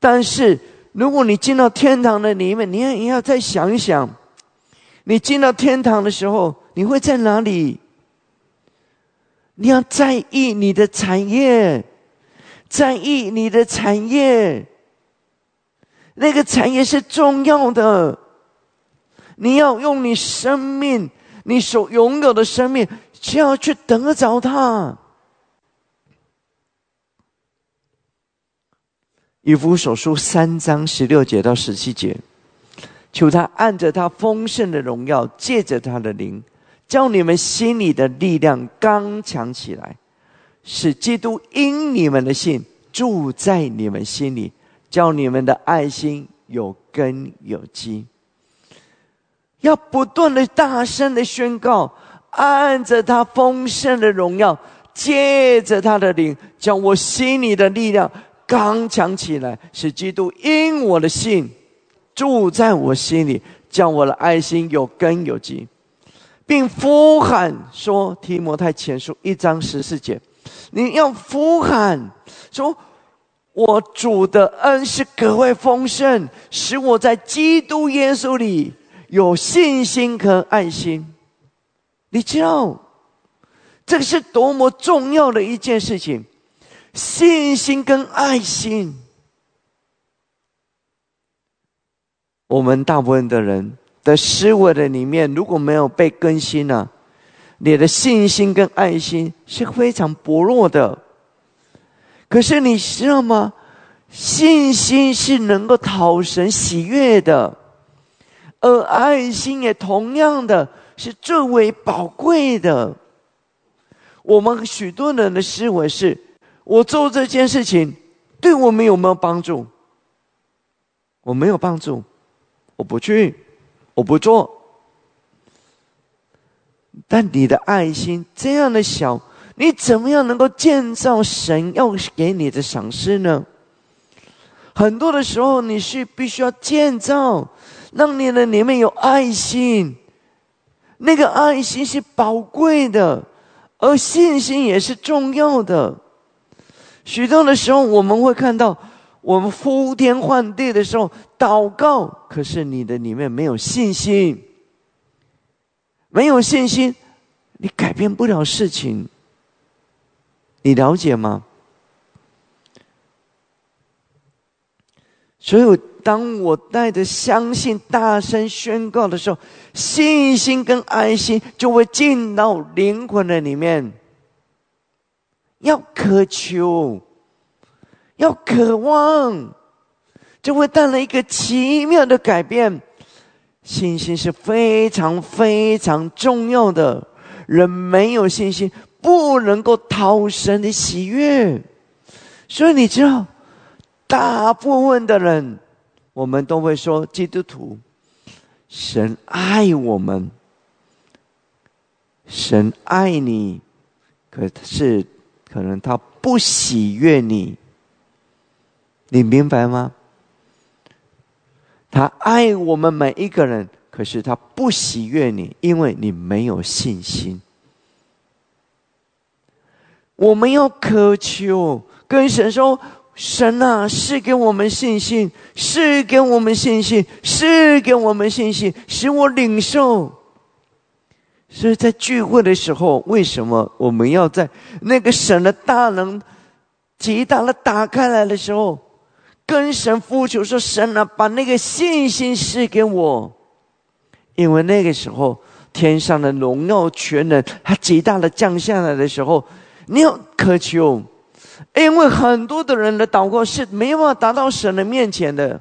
但是如果你进到天堂的里面，你也要再想一想，你进到天堂的时候，你会在哪里？你要在意你的产业，在意你的产业。那个产业是重要的，你要用你生命，你所拥有的生命，就要去得着它。以弗所书三章十六节到十七节，求他按着他丰盛的荣耀，借着他的灵，叫你们心里的力量刚强起来，使基督因你们的信住在你们心里。叫你们的爱心有根有基，要不断的大声的宣告，按着他丰盛的荣耀，借着他的灵，将我心里的力量刚强起来，使基督因我的信住在我心里，将我的爱心有根有基，并呼喊说：提摩太前书一章十四节，你要呼喊说。我主的恩是格外丰盛，使我在基督耶稣里有信心和爱心。你知道，这个是多么重要的一件事情，信心跟爱心。我们大部分的人的思维的里面，如果没有被更新呢，你的信心跟爱心是非常薄弱的。可是你知道吗？信心是能够讨神喜悦的，而爱心也同样的是最为宝贵的。我们许多人的思维是：我做这件事情对我们有没有帮助？我没有帮助，我不去，我不做。但你的爱心这样的小。你怎么样能够建造神要给你的赏赐呢？很多的时候，你是必须要建造，让你的里面有爱心。那个爱心是宝贵的，而信心也是重要的。许多的时候，我们会看到，我们呼天唤地的时候祷告，可是你的里面没有信心，没有信心，你改变不了事情。你了解吗？所以，当我带着相信大声宣告的时候，信心跟爱心就会进到灵魂的里面。要渴求，要渴望，就会带来一个奇妙的改变。信心是非常非常重要的，人没有信心。不能够讨神的喜悦，所以你知道，大部分的人，我们都会说基督徒，神爱我们，神爱你，可是可能他不喜悦你，你明白吗？他爱我们每一个人，可是他不喜悦你，因为你没有信心。我们要渴求，跟神说：“神啊，是给我们信心，是给我们信心，是给我们信心，使我领受。”所以在聚会的时候，为什么我们要在那个神的大能极大的打开来的时候，跟神呼求说：“神啊，把那个信心赐给我。”因为那个时候，天上的荣耀全能，它极大的降下来的时候。你要渴求，因为很多的人的祷告是没办法达到神的面前的，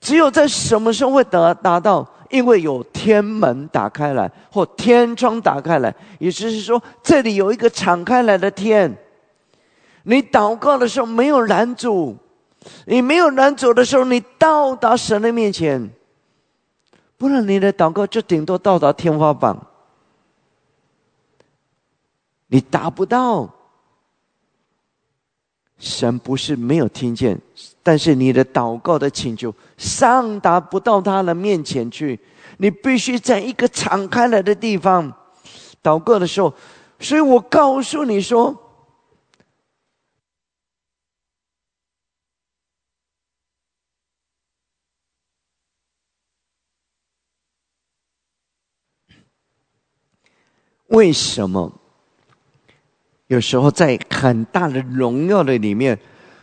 只有在什么时候会达达到？因为有天门打开来，或天窗打开来，也就是说，这里有一个敞开来的天。你祷告的时候没有拦阻，你没有拦阻的时候，你到达神的面前，不然你的祷告就顶多到达天花板。你达不到，神不是没有听见，但是你的祷告的请求上达不到他的面前去，你必须在一个敞开来的地方祷告的时候，所以我告诉你说，为什么？有时候在很大的荣耀的里面，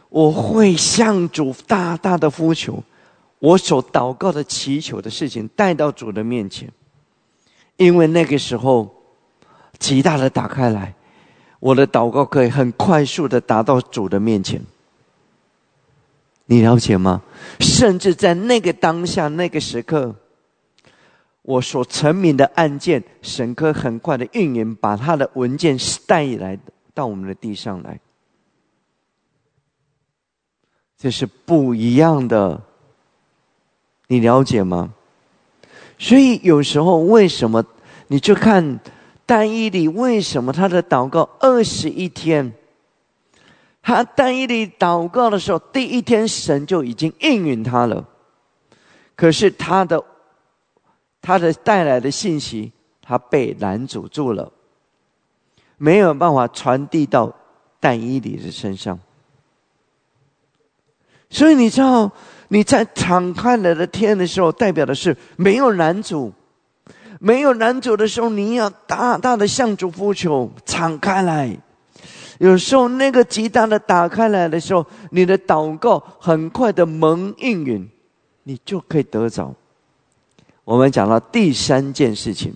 我会向主大大的呼求，我所祷告的祈求的事情带到主的面前，因为那个时候极大的打开来，我的祷告可以很快速的达到主的面前。你了解吗？甚至在那个当下那个时刻，我所成名的案件，神科很快的运营，把他的文件带来的。到我们的地上来，这是不一样的，你了解吗？所以有时候为什么你就看单一里为什么他的祷告二十一天？他单一里祷告的时候，第一天神就已经应允他了。可是他的他的带来的信息，他被拦阻住了，没有办法传递到但伊里的身上。所以你知道，你在敞开来的天的时候，代表的是没有拦阻。没有拦阻的时候，你要大大的向主呼求，敞开来。有时候那个极大的打开来的时候，你的祷告很快的蒙应允，你就可以得着。我们讲到第三件事情，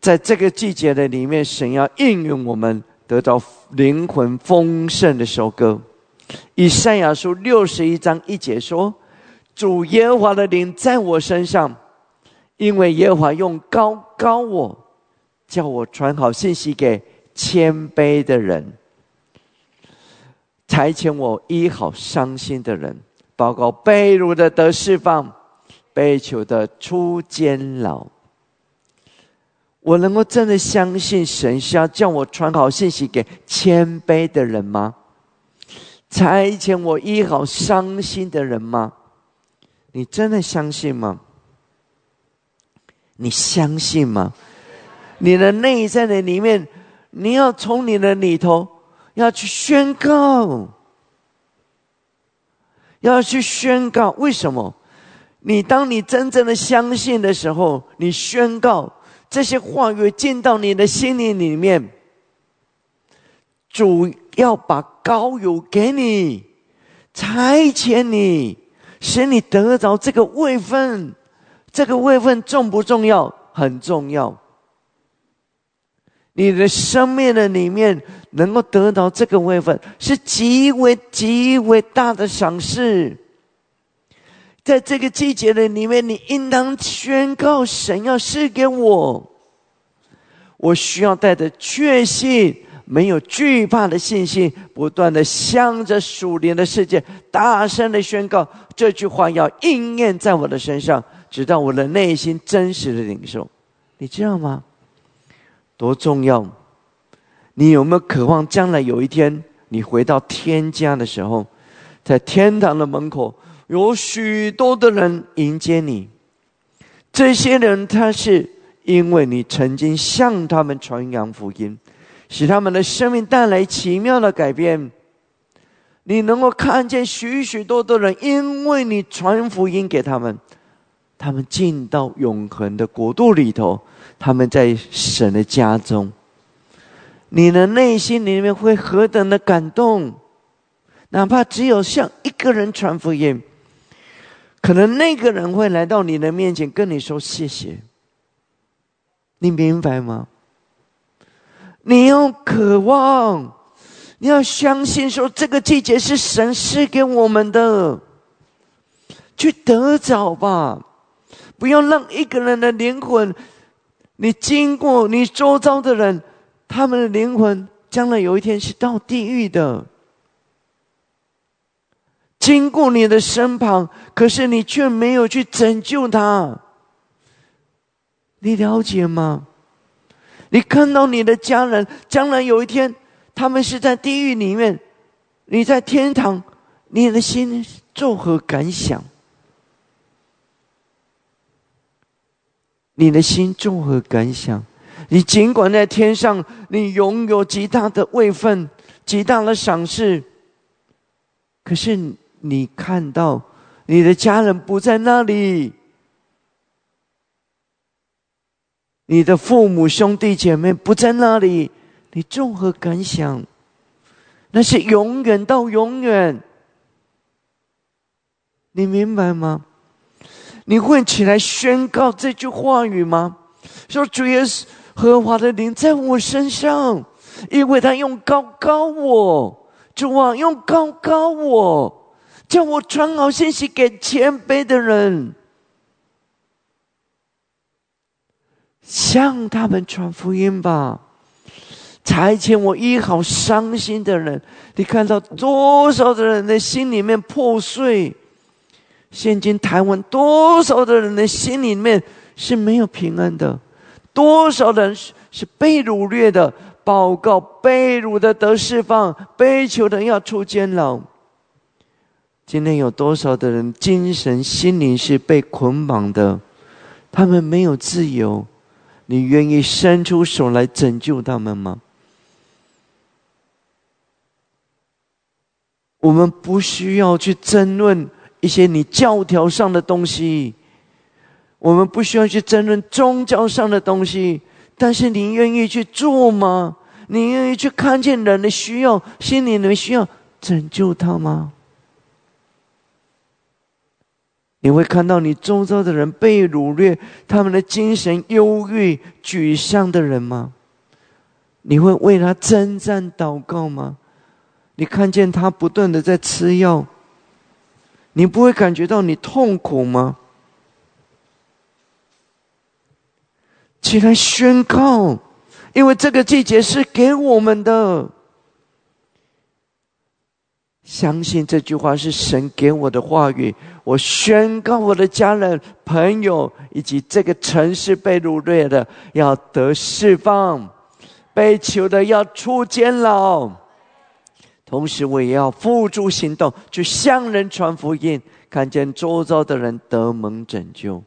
在这个季节的里面，神要应允我们得到灵魂丰盛的收割。以赛亚书六十一章一节说：“主耶和华的灵在我身上。”因为耶和华用高高我，叫我传好信息给谦卑的人，差遣我医好伤心的人，报告被掳的得释放，被囚的出监牢。我能够真的相信神是要叫我传好信息给谦卑的人吗？差遣我医好伤心的人吗？你真的相信吗？你相信吗？你的内在的里面，你要从你的里头要去宣告，要去宣告。为什么？你当你真正的相信的时候，你宣告这些话语进到你的心灵里面，主要把高油给你，差遣你，使你得着这个位分。这个位分重不重要？很重要。你的生命的里面能够得到这个位分，是极为极为大的赏赐。在这个季节的里面，你应当宣告神要赐给我。我需要带着确信、没有惧怕的信心，不断的向着属灵的世界大声的宣告这句话，要应验在我的身上。直到我的内心真实的领受，你知道吗？多重要！你有没有渴望将来有一天你回到天家的时候，在天堂的门口有许多的人迎接你？这些人他是因为你曾经向他们传扬福音，使他们的生命带来奇妙的改变。你能够看见许许多多人因为你传福音给他们。他们进到永恒的国度里头，他们在神的家中，你的内心里面会何等的感动？哪怕只有向一个人传福音，可能那个人会来到你的面前跟你说谢谢。你明白吗？你要渴望，你要相信，说这个季节是神赐给我们的，去得着吧。不要让一个人的灵魂，你经过你周遭的人，他们的灵魂将来有一天是到地狱的。经过你的身旁，可是你却没有去拯救他。你了解吗？你看到你的家人将来有一天，他们是在地狱里面，你在天堂，你的心作何感想？你的心作何感想？你尽管在天上，你拥有极大的位分、极大的赏赐，可是你看到你的家人不在那里，你的父母兄弟姐妹不在那里，你作何感想？那是永远到永远，你明白吗？你会起来宣告这句话语吗？说主耶稣和华的灵在我身上，因为他用高高我，主啊用高高我，叫我传好信息给谦卑的人，向他们传福音吧。差遣我医好伤心的人，你看到多少的人的心里面破碎。现今台湾多少的人的心里面是没有平安的，多少人是被掳掠的？报告被掳的得释放，被囚的要出监牢。今天有多少的人精神心灵是被捆绑的？他们没有自由，你愿意伸出手来拯救他们吗？我们不需要去争论一些你教条上的东西，我们不需要去争论宗教上的东西。但是你愿意去做吗？你愿意去看见人的需要、心灵的需要，拯救他吗？你会看到你周遭的人被掳掠，他们的精神忧郁、沮丧的人吗？你会为他征战祷告吗？你看见他不断的在吃药，你不会感觉到你痛苦吗？起来宣告，因为这个季节是给我们的。相信这句话是神给我的话语。我宣告我的家人、朋友以及这个城市被掳掠的要得释放，被囚的要出监牢。同时，我也要付诸行动，去向人传福音，看见周遭的人得蒙拯救。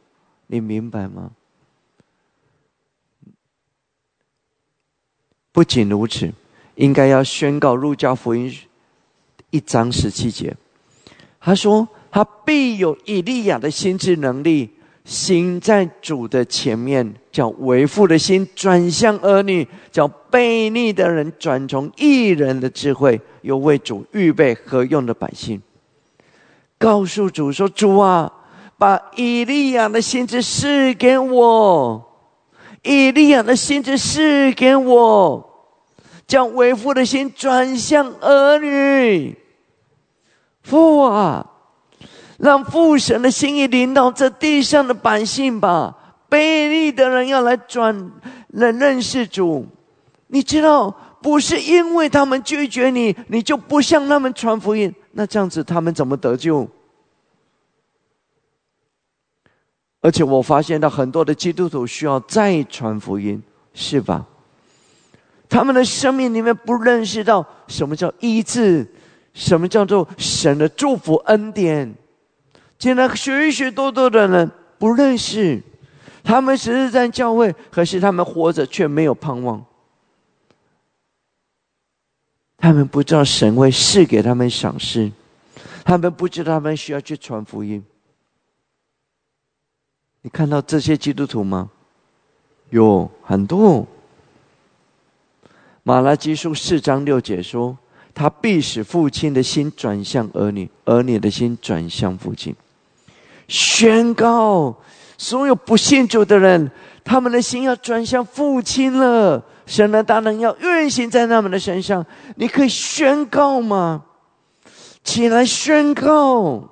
你明白吗？不仅如此，应该要宣告路加福音一章十七节。他说：“他必有以利亚的心智能力，心在主的前面，叫为父的心转向儿女，叫悖逆的人转从异人的智慧，又为主预备何用的百姓。告诉主说：主啊，把以利亚的心智赐给我。”以利亚的心智赐给我，将为父的心转向儿女。父啊，让父神的心意临到这地上的百姓吧。卑劣的人要来转来认识主，你知道，不是因为他们拒绝你，你就不向他们传福音。那这样子，他们怎么得救？而且我发现到很多的基督徒需要再传福音，是吧？他们的生命里面不认识到什么叫医治，什么叫做神的祝福恩典。竟然许许多多的人不认识，他们只是在教会，可是他们活着却没有盼望。他们不知道神会赐给他们赏赐，他们不知道他们需要去传福音。你看到这些基督徒吗？有很多。马拉基书四章六节说：“他必使父亲的心转向儿女，儿女的心转向父亲。”宣告所有不信主的人，他们的心要转向父亲了。神的大能要运行在他们的身上。你可以宣告吗？起来宣告！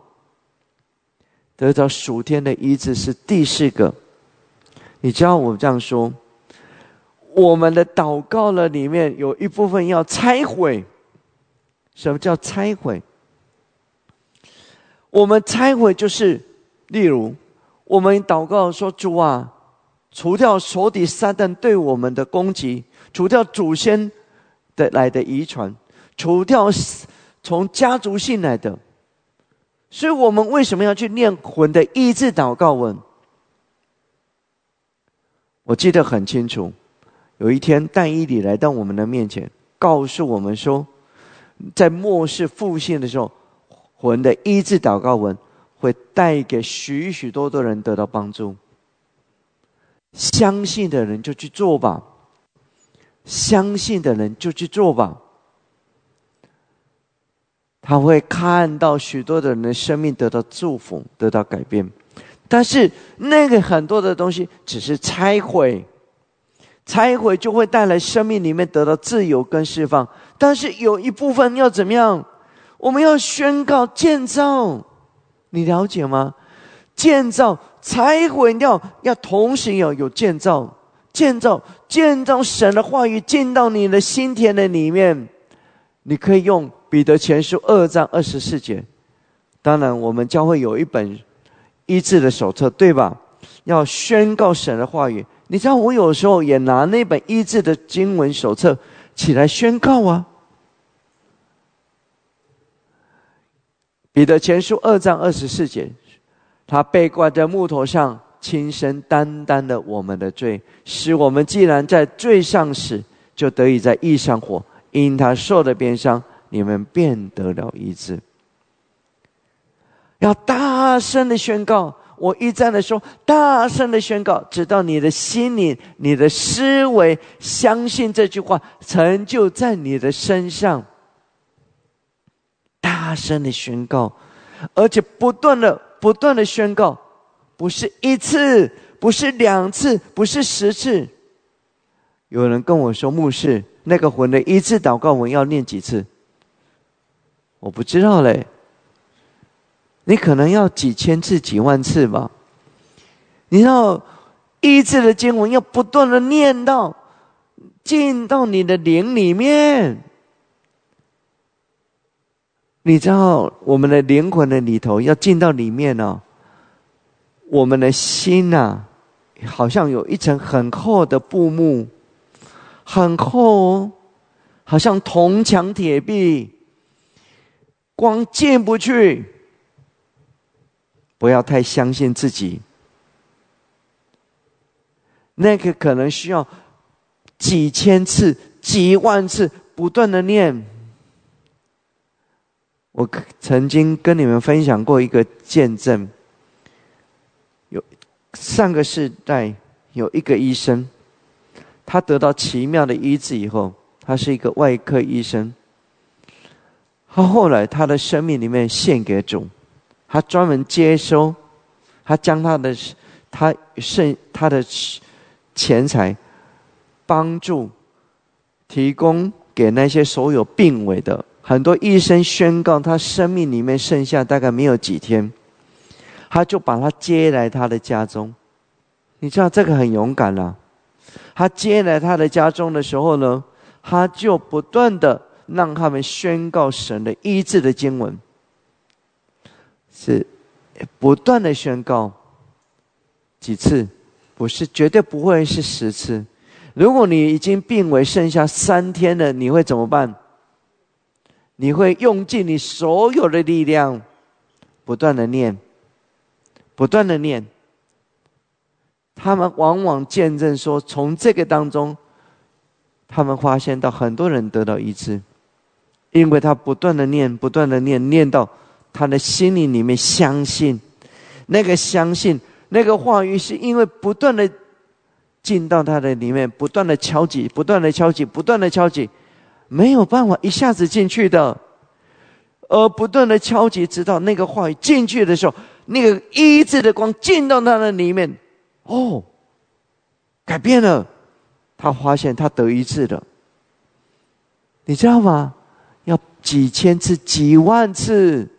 得到属天的医治是第四个。你知道我这样说，我们的祷告了里面有一部分要拆毁。什么叫拆毁？我们拆毁就是，例如，我们祷告说：“主啊，除掉手底撒旦对我们的攻击，除掉祖先的来的遗传，除掉从家族性来的。”所以我们为什么要去念魂的医治祷告文？我记得很清楚，有一天但伊里来到我们的面前，告诉我们说，在末世复兴的时候，魂的医治祷告文会带给许许多多人得到帮助。相信的人就去做吧，相信的人就去做吧。他会看到许多的人的生命得到祝福，得到改变，但是那个很多的东西只是拆毁，拆毁就会带来生命里面得到自由跟释放。但是有一部分要怎么样？我们要宣告建造，你了解吗？建造拆毁掉，要同时要有建造，建造建造神的话语进到你的心田的里面，你可以用。彼得前书二章二十四节，当然，我们将会有一本医治的手册，对吧？要宣告神的话语你知道，我有时候也拿那本医治的经文手册起来宣告啊。彼得前书二章二十四节，他被挂在木头上，亲身担当了我们的罪，使我们既然在罪上死，就得以在义上活。因他受的鞭伤，你们便得了医治。要大声的宣告。我一再的说，大声的宣告，直到你的心里、你的思维相信这句话，成就在你的身上。大声的宣告，而且不断的、不断的宣告，不是一次，不是两次，不是十次。有人跟我说，牧师，那个魂的一次祷告文要念几次？我不知道嘞。你可能要几千次、几万次吧。你要医治的经文要不断的念到，进到你的灵里面。你知道我们的灵魂的里头要进到里面呢，我们的心呐，好像有一层很厚的布幕，很厚哦，好像铜墙铁壁，光进不去。不要太相信自己，那个可能需要几千次、几万次不断的念。我曾经跟你们分享过一个见证，有上个世代有一个医生，他得到奇妙的医治以后，他是一个外科医生，他后来他的生命里面献给主。他专门接收，他将他的他剩他的钱财，帮助提供给那些所有病危的很多医生宣告他生命里面剩下大概没有几天，他就把他接来他的家中。你知道这个很勇敢了。他接来他的家中的时候呢，他就不断的让他们宣告神的医治的经文。是不断的宣告几次，不是绝对不会是十次。如果你已经病危剩下三天了，你会怎么办？你会用尽你所有的力量，不断的念，不断的念。他们往往见证说，从这个当中，他们发现到很多人得到医治，因为他不断的念，不断的念，念到。他的心灵里面相信，那个相信那个话语，是因为不断的进到他的里面，不断的敲击，不断的敲击，不断的敲击，没有办法一下子进去的，而不断的敲击，直到那个话语进去的时候，那个医治的光进到他的里面，哦，改变了，他发现他得医治了，你知道吗？要几千次、几万次。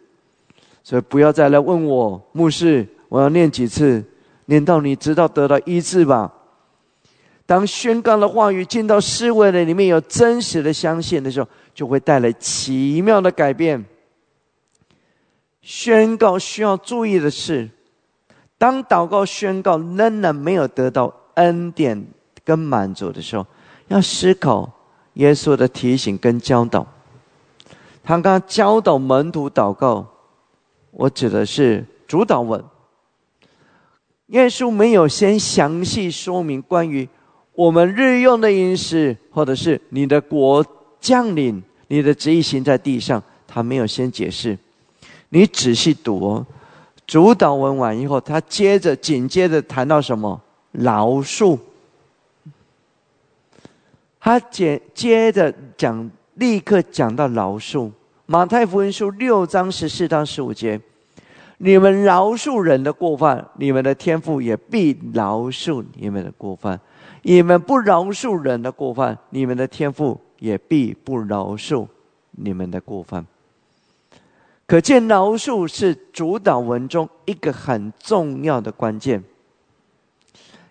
所以不要再来问我，牧师，我要念几次？念到你知道得到医治吧。当宣告的话语进到思维的里面，有真实的相信的时候，就会带来奇妙的改变。宣告需要注意的是，当祷告宣告仍然没有得到恩典跟满足的时候，要思考耶稣的提醒跟教导。他刚教导门徒祷告。我指的是主导文。耶稣没有先详细说明关于我们日用的饮食，或者是你的国降临，你的旨意行在地上，他没有先解释。你仔细读哦，主导文完以后，他接着紧接着谈到什么？饶恕。他接接着讲，立刻讲到饶恕。马太福音书六章十四到十五节，你们饶恕人的过犯，你们的天父也必饶恕你们的过犯；你们不饶恕人的过犯，你们的天父也必不饶恕你们的过犯。可见饶恕是主导文中一个很重要的关键。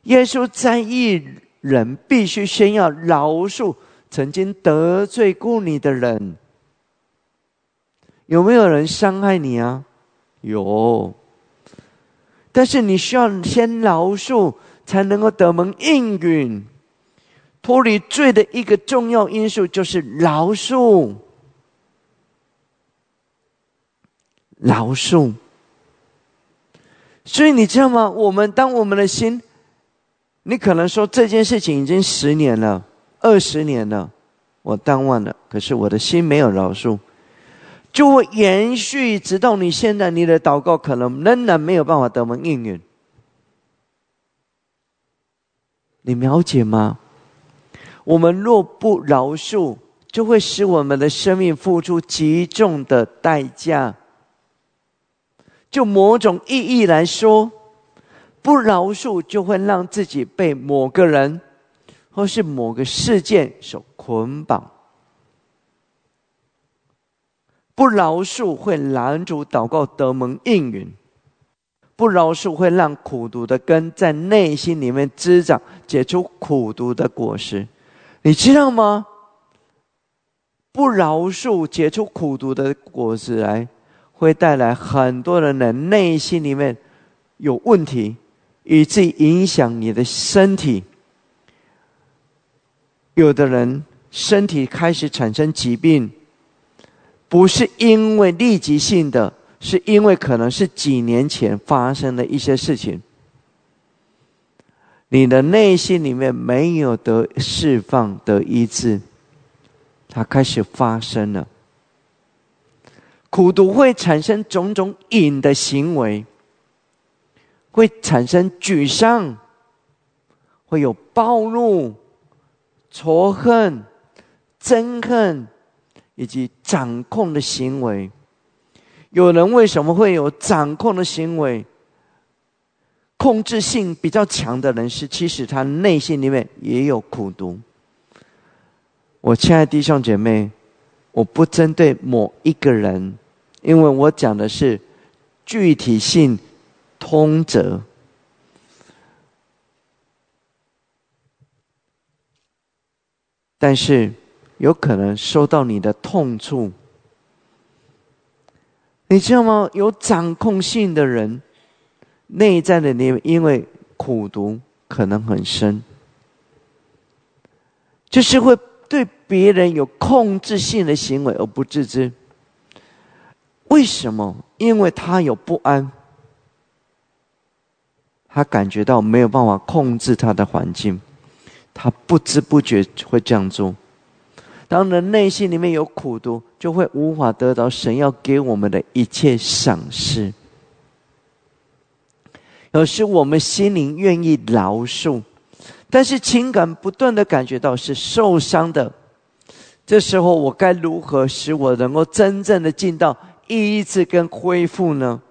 耶稣在意人必须先要饶恕曾经得罪过你的人。有没有人伤害你啊？有，但是你需要先饶恕才能够得蒙应允。脱离罪的一个重要因素就是饶恕，饶恕。所以你知道吗？我们当我们的心，你可能说这件事情已经十年了、二十年了，我淡忘了。可是我的心没有饶恕，就会延续直到你现在，你的祷告可能仍然没有办法得蒙应允。你了解吗？我们若不饶恕，就会使我们的生命付出极重的代价。就某种意义来说，不饶恕就会让自己被某个人或是某个事件所捆绑。不饶恕会拦阻祷告得蒙应允。不饶恕会让苦毒的根在内心里面滋长，结出苦毒的果实，你知道吗？不饶恕结出苦毒的果实来，会带来很多人的内心里面有问题，以至于影响你的身体。有的人身体开始产生疾病，不是因为立即性的。是因为可能是几年前发生的一些事情，你的内心里面没有得释放、得医治，它开始发生了。苦毒会产生种种瘾的行为，会产生沮丧，会有暴怒、仇恨、憎恨以及掌控的行为。有人为什么会有掌控的行为？控制性比较强的人是，其实他内心里面也有苦毒。我亲爱的弟兄姐妹，我不针对某一个人，因为我讲的是具体性通则。但是有可能受到你的痛处。你知道吗？有掌控性的人，内在的你因为苦读可能很深，就是会对别人有控制性的行为而不自知。为什么？因为他有不安，他感觉到没有办法控制他的环境，他不知不觉会这样做。当人内心里面有苦毒，就会无法得到神要给我们的一切赏赐。有时我们心灵愿意饶恕，但是情感不断的感觉到是受伤的。这时候我该如何使我能够真正的进到医治跟恢复呢？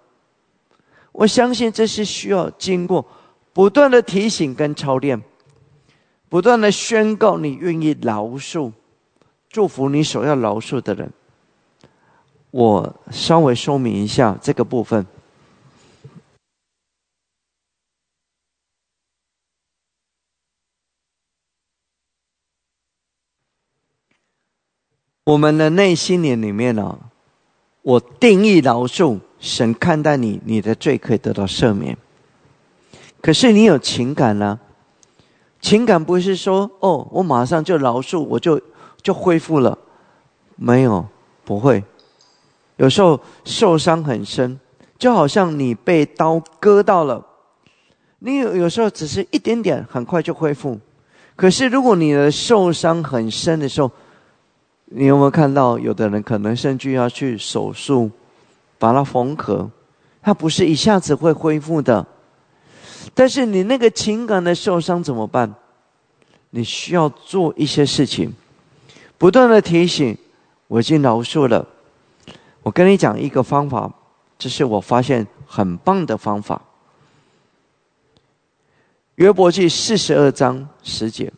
我相信这是需要经过不断的提醒跟操练，不断的宣告你愿意饶恕。祝福你所要饶恕的人。我稍微说明一下这个部分。我们的内心里里面呢，我定义饶恕，神看待你，你的罪可以得到赦免。可是你有情感呢？情感不是说哦，我马上就饶恕，我就。就恢复了，没有，不会。有时候受伤很深，就好像你被刀割到了，你有有时候只是一点点，很快就恢复。可是如果你的受伤很深的时候，你有没有看到有的人可能甚至要去手术，把它缝合，它不是一下子会恢复的。但是你那个情感的受伤怎么办？你需要做一些事情。不断的提醒，我已经饶恕了。我跟你讲一个方法，这是我发现很棒的方法。约伯记四十二章十节，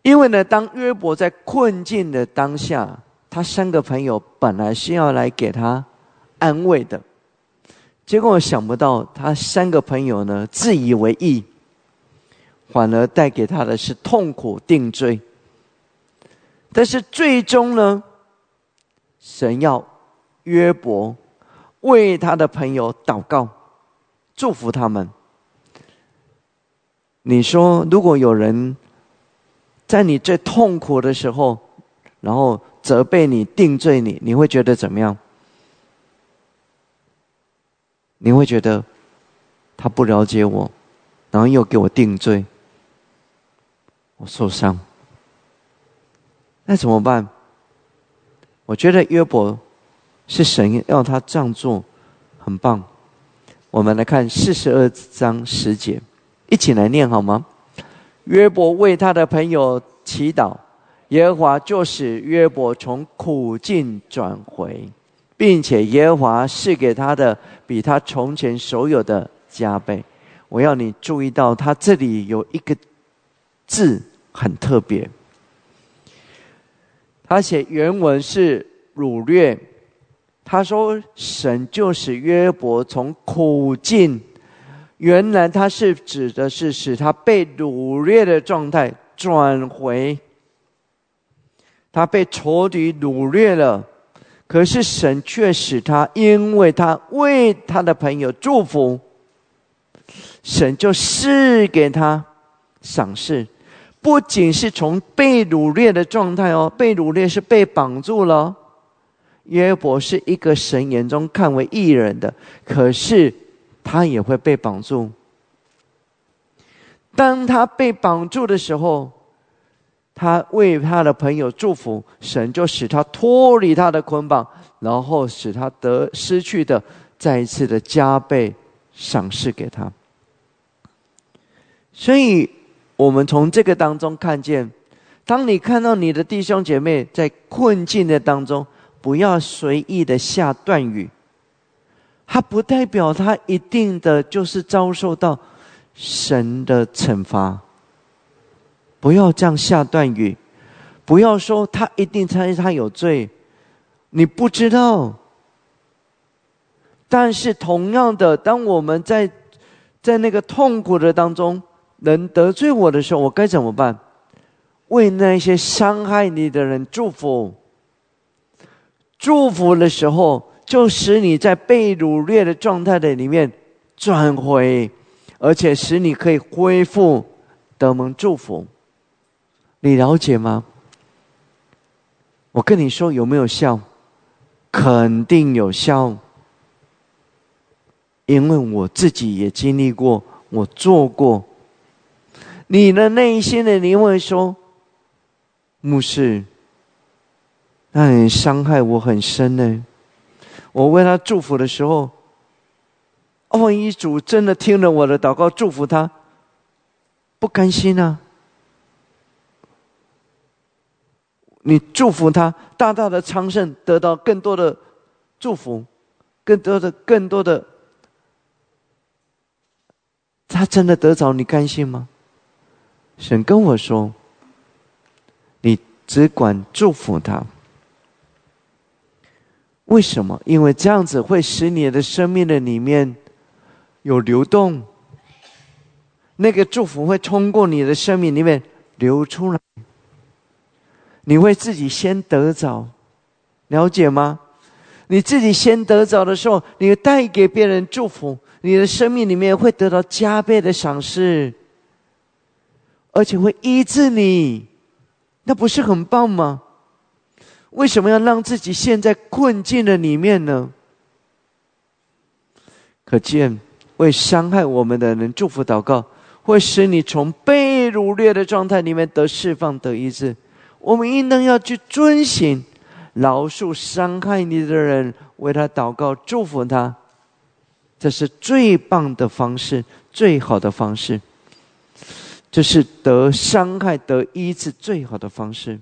因为呢，当约伯在困境的当下，他三个朋友本来是要来给他安慰的，结果想不到他三个朋友呢自以为意，反而带给他的是痛苦定罪。但是最终呢，神要约伯为他的朋友祷告，祝福他们。你说，如果有人在你最痛苦的时候，然后责备你、定罪你，你会觉得怎么样？你会觉得他不了解我，然后又给我定罪，我受伤。那怎么办？我觉得约伯是神要他这样做，很棒。我们来看四十二章十节，一起来念好吗？约伯为他的朋友祈祷，耶和华就使约伯从苦境转回，并且耶和华赐给他的比他从前所有的加倍。我要你注意到，他这里有一个字很特别。他写原文是掳掠，他说神就使约伯从苦境，原来他是指的是使他被掳掠的状态转回，他被仇敌掳掠了，可是神却使他，因为他为他的朋友祝福，神就赐给他赏赐。不仅是从被掳掠的状态哦，被掳掠是被绑住了。约伯是一个神眼中看为异人的，可是他也会被绑住。当他被绑住的时候，他为他的朋友祝福，神就使他脱离他的捆绑，然后使他得失去的再一次的加倍赏赐给他。所以。我们从这个当中看见，当你看到你的弟兄姐妹在困境的当中，不要随意的下断语。他不代表他一定的就是遭受到神的惩罚。不要这样下断语，不要说他一定猜他有罪，你不知道。但是同样的，当我们在在那个痛苦的当中。人得罪我的时候，我该怎么办？为那些伤害你的人祝福。祝福的时候，就使你在被掳掠的状态的里面转回，而且使你可以恢复得蒙祝福。你了解吗？我跟你说有没有效？肯定有效，因为我自己也经历过，我做过。你的内心的灵魂说：“牧师，那你伤害我很深呢。我为他祝福的时候，万一主真的听了我的祷告，祝福他，不甘心啊！你祝福他，大大的昌盛，得到更多的祝福，更多的、更多的，他真的得着，你甘心吗？”神跟我说：“你只管祝福他。为什么？因为这样子会使你的生命的里面有流动，那个祝福会通过你的生命里面流出来。你会自己先得着，了解吗？你自己先得着的时候，你带给别人祝福，你的生命里面会得到加倍的赏识。”而且会医治你，那不是很棒吗？为什么要让自己陷在困境的里面呢？可见，为伤害我们的人祝福祷告，会使你从被掳掠的状态里面得释放、得医治。我们应当要去遵行，饶恕伤害你的人，为他祷告、祝福他，这是最棒的方式，最好的方式。这是得伤害、得医治最好的方式，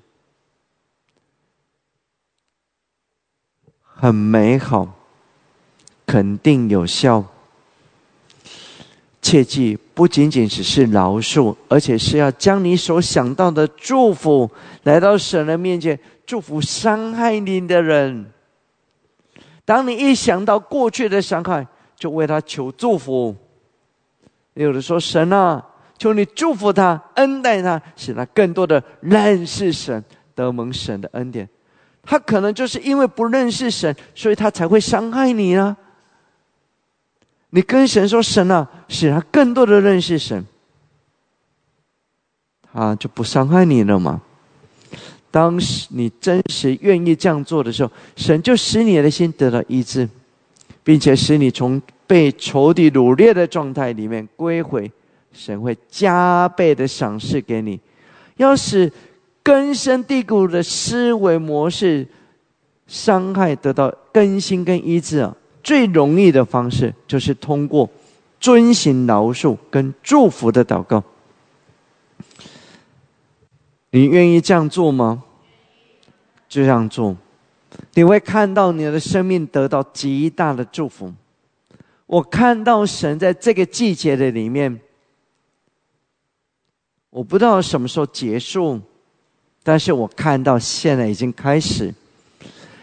很美好，肯定有效。切记，不仅仅只是饶恕，而且是要将你所想到的祝福来到神的面前，祝福伤害你的人。当你一想到过去的伤害，就为他求祝福。有的说：“神啊。”求你祝福他，恩待他，使他更多的认识神，得蒙神的恩典。他可能就是因为不认识神，所以他才会伤害你啊。你跟神说：“神啊，使他更多的认识神。”他，就不伤害你了嘛。当时你真实愿意这样做的时候，神就使你的心得到医治，并且使你从被仇敌掳掠的状态里面归回。神会加倍的赏赐给你。要使根深蒂固的思维模式伤害得到更新跟医治啊，最容易的方式就是通过遵行饶恕跟祝福的祷告。你愿意这样做吗？就这样做，你会看到你的生命得到极大的祝福。我看到神在这个季节的里面，我不知道什么时候结束，但是我看到现在已经开始，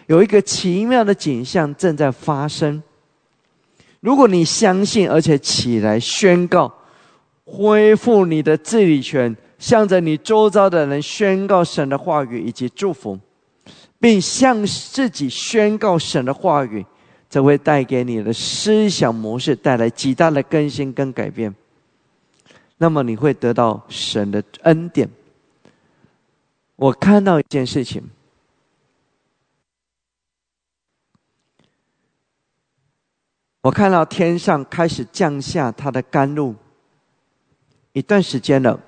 有一个奇妙的景象正在发生。如果你相信，而且起来宣告，恢复你的治理权。向着你周遭的人宣告神的话语以及祝福，并向自己宣告神的话语，这会带给你的思想模式带来极大的更新跟改变。那么你会得到神的恩典。我看到一件事情，我看到天上开始降下他的甘露，一段时间了。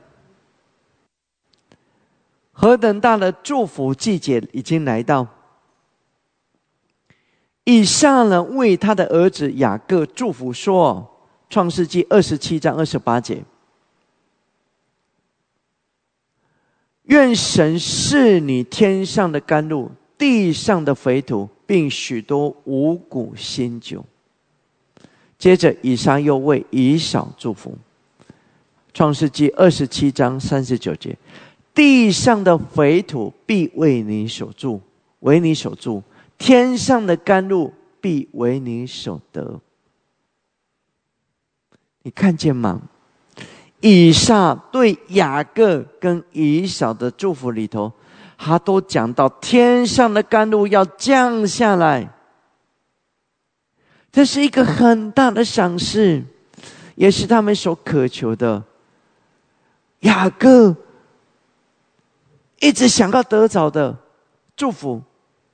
何等大的祝福季节已经来到！以上呢，为他的儿子雅各祝福说：“创世纪二十七章二十八节，愿神是你天上的甘露，地上的肥土，并许多五谷新酒。”接着，以上又为以扫祝福。创世纪二十七章三十九节。地上的肥土必为你所住，为你所住；天上的甘露必为你所得。你看见吗？以撒对雅各跟以扫的祝福里头，他都讲到天上的甘露要降下来，这是一个很大的赏赐，也是他们所渴求的。雅各。一直想要得着的祝福，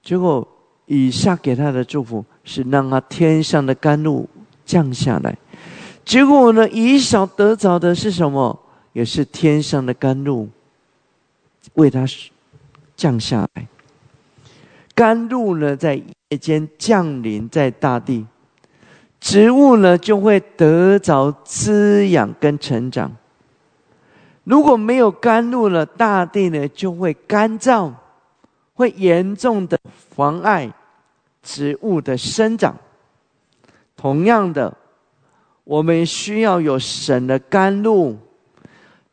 结果以下给他的祝福是让他天上的甘露降下来。结果呢，以少得着的是什么？也是天上的甘露为他降下来。甘露呢，在夜间降临在大地，植物呢就会得着滋养跟成长。如果没有甘露了，大地呢就会干燥，会严重的妨碍植物的生长。同样的，我们需要有神的甘露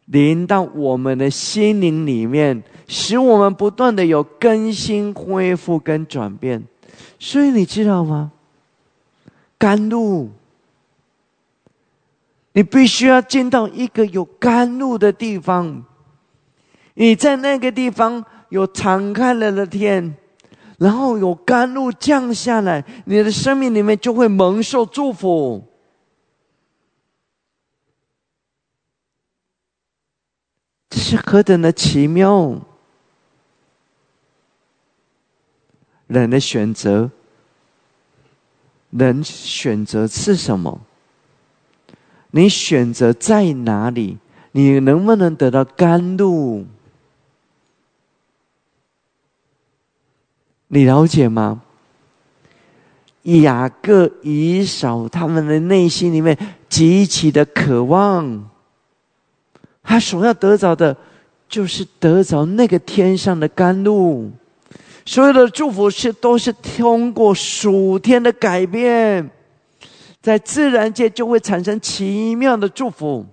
淋到我们的心灵里面，使我们不断的有更新、恢复跟转变。所以你知道吗？甘露。你必须要进到一个有甘露的地方，你在那个地方有敞开了的天，然后有甘露降下来，你的生命里面就会蒙受祝福。这是何等的奇妙！人的选择，人选择是什么？你选择在哪里？你能不能得到甘露？你了解吗？雅各、以扫他们的内心里面极其的渴望，他所要得着的，就是得着那个天上的甘露。所有的祝福是都是通过属天的改变。在自然界就会产生奇妙的祝福。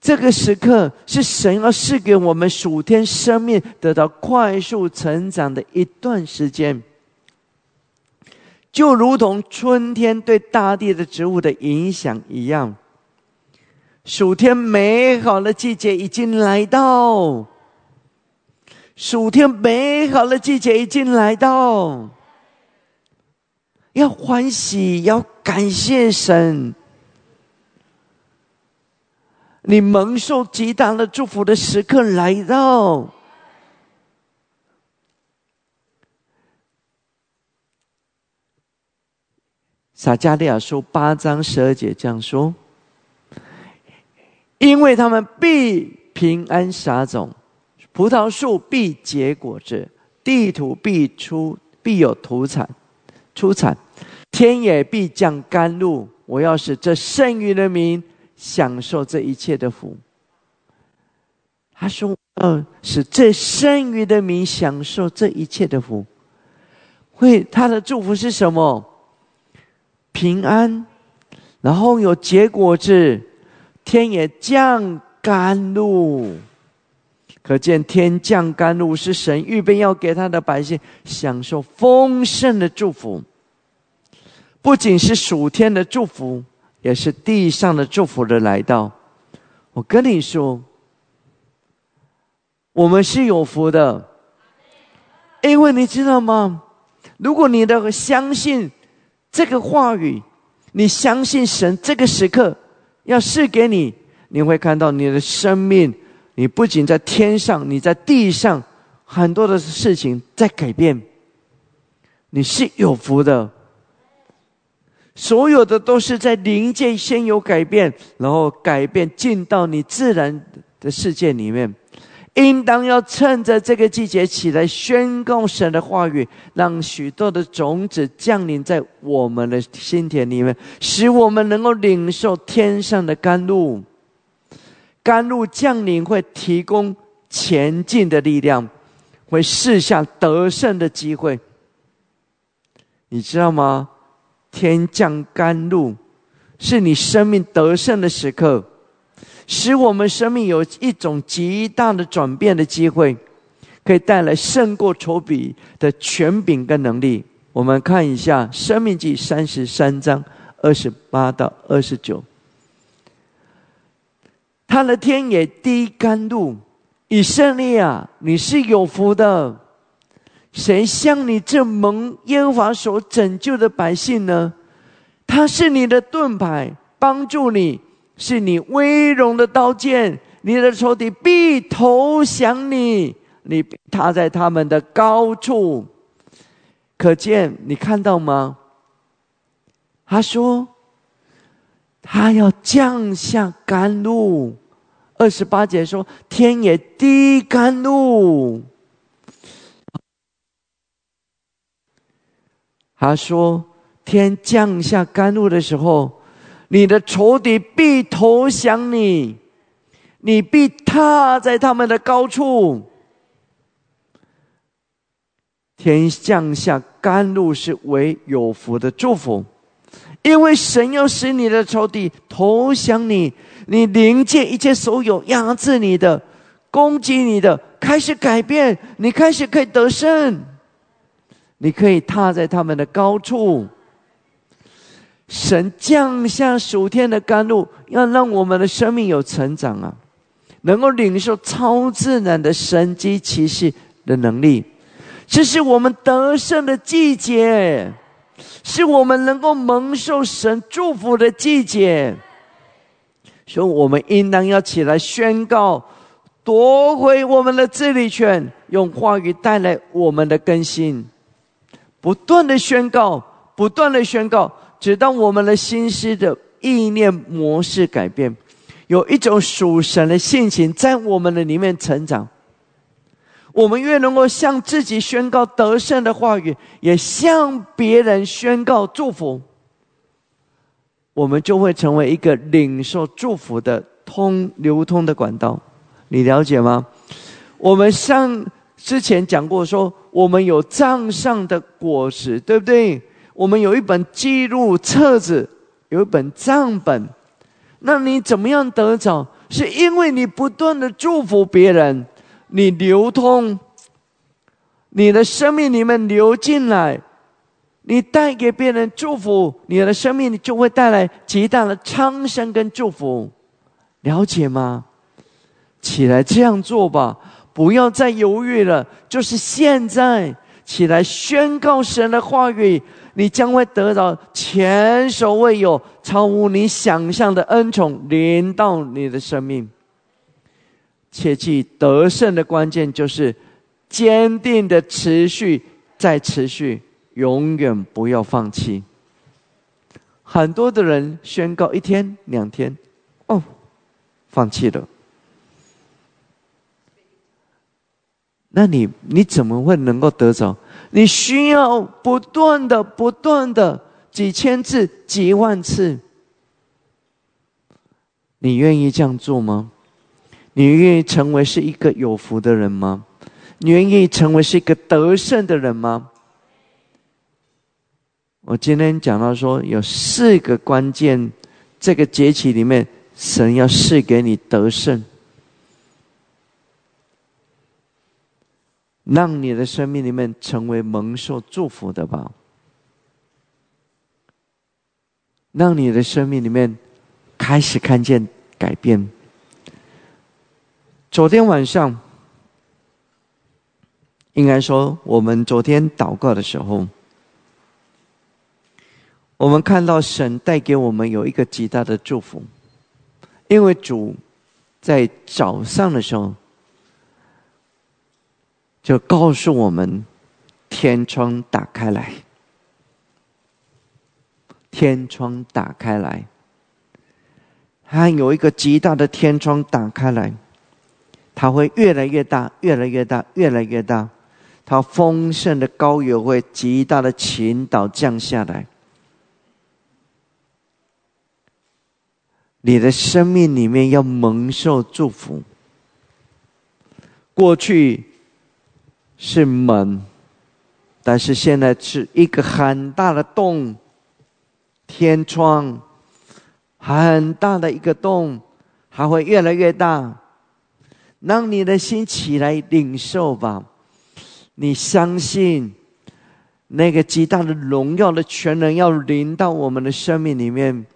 这个时刻是神要赐给我们属天生命得到快速成长的一段时间，就如同春天对大地的植物的影响一样。暑天美好的季节已经来到，暑天美好的季节已经来到。要欢喜，要感谢神。你蒙受极大的祝福的时刻来到。撒加利亚书八章十二节这样说：“因为他们必平安撒种，葡萄树必结果子，地土必出必有土产出产，天也必降甘露。我要使这剩余的民享受这一切的福。”他说：“呃，使这剩余的民享受这一切的福，会他的祝福是什么？”平安，然后有结果子，天也降甘露。可见天降甘露是神预备要给他的百姓享受丰盛的祝福，不仅是属天的祝福，也是地上的祝福的来到。我跟你说，我们是有福的，因为你知道吗？如果你的相信。这个话语，你相信神这个时刻要赐给你，你会看到你的生命，你不仅在天上，你在地上，很多的事情在改变。你是有福的，所有的都是在灵界先有改变，然后改变进到你自然的世界里面。应当要趁着这个季节起来宣告神的话语，让许多的种子降临在我们的心田里面，使我们能够领受天上的甘露。甘露降临会提供前进的力量，会试下得胜的机会。你知道吗？天降甘露，是你生命得胜的时刻。使我们生命有一种极大的转变的机会，可以带来胜过仇敌的权柄跟能力。我们看一下《生命记》三十三章二十八到二十九。他的天也滴甘露，以色列啊，你是有福的。谁像你这蒙耶和华所拯救的百姓呢？他是你的盾牌，帮助你。是你威荣的刀剑，你的仇敌必投降你，你踏在他们的高处。可见你看到吗？他说，他要降下甘露。二十八节说，天也滴甘露。他说，天降下甘露的时候。你的仇敌必投降你，你必踏在他们的高处。天降下甘露是为有福的祝福，因为神要使你的仇敌投降你，你临界一切所有压制你的、攻击你的，开始改变，你开始可以得胜，你可以踏在他们的高处。神降下属天的甘露，要让我们的生命有成长啊，能够领受超自然的神机奇事的能力。这是我们得胜的季节，是我们能够蒙受神祝福的季节。所以，我们应当要起来宣告，夺回我们的治理权，用话语带来我们的更新，不断的宣告，不断的宣告。直到我们的心思的意念模式改变，有一种属神的性情在我们的里面成长。我们越能够向自己宣告得胜的话语，也向别人宣告祝福，我们就会成为一个领受祝福的通流通的管道。你了解吗？我们上之前讲过，说我们有账上的果实，对不对？我们有一本记录册子，有一本账本。那你怎么样得着？是因为你不断的祝福别人，你流通，你的生命里面流进来，你带给别人祝福，你的生命就会带来极大的昌盛跟祝福。了解吗？起来这样做吧，不要再犹豫了，就是现在。起来宣告神的话语，你将会得到前所未有、超乎你想象的恩宠临到你的生命。切记得胜的关键就是坚定的持续，再持续，永远不要放弃。很多的人宣告一天两天，哦，放弃了。那你你怎么会能够得着？你需要不断的、不断的几千次、几万次。你愿意这样做吗？你愿意成为是一个有福的人吗？你愿意成为是一个得胜的人吗？我今天讲到说，有四个关键，这个节气里面，神要赐给你得胜。让你的生命里面成为蒙受祝福的吧，让你的生命里面开始看见改变。昨天晚上，应该说我们昨天祷告的时候，我们看到神带给我们有一个极大的祝福，因为主在早上的时候。就告诉我们，天窗打开来，天窗打开来，它有一个极大的天窗打开来，它会越来越大，越来越大，越来越大，它丰盛的高油会极大的倾倒降下来，你的生命里面要蒙受祝福。过去。是门，但是现在是一个很大的洞，天窗，很大的一个洞，还会越来越大。让你的心起来领受吧，你相信那个极大的荣耀的全能要临到我们的生命里面，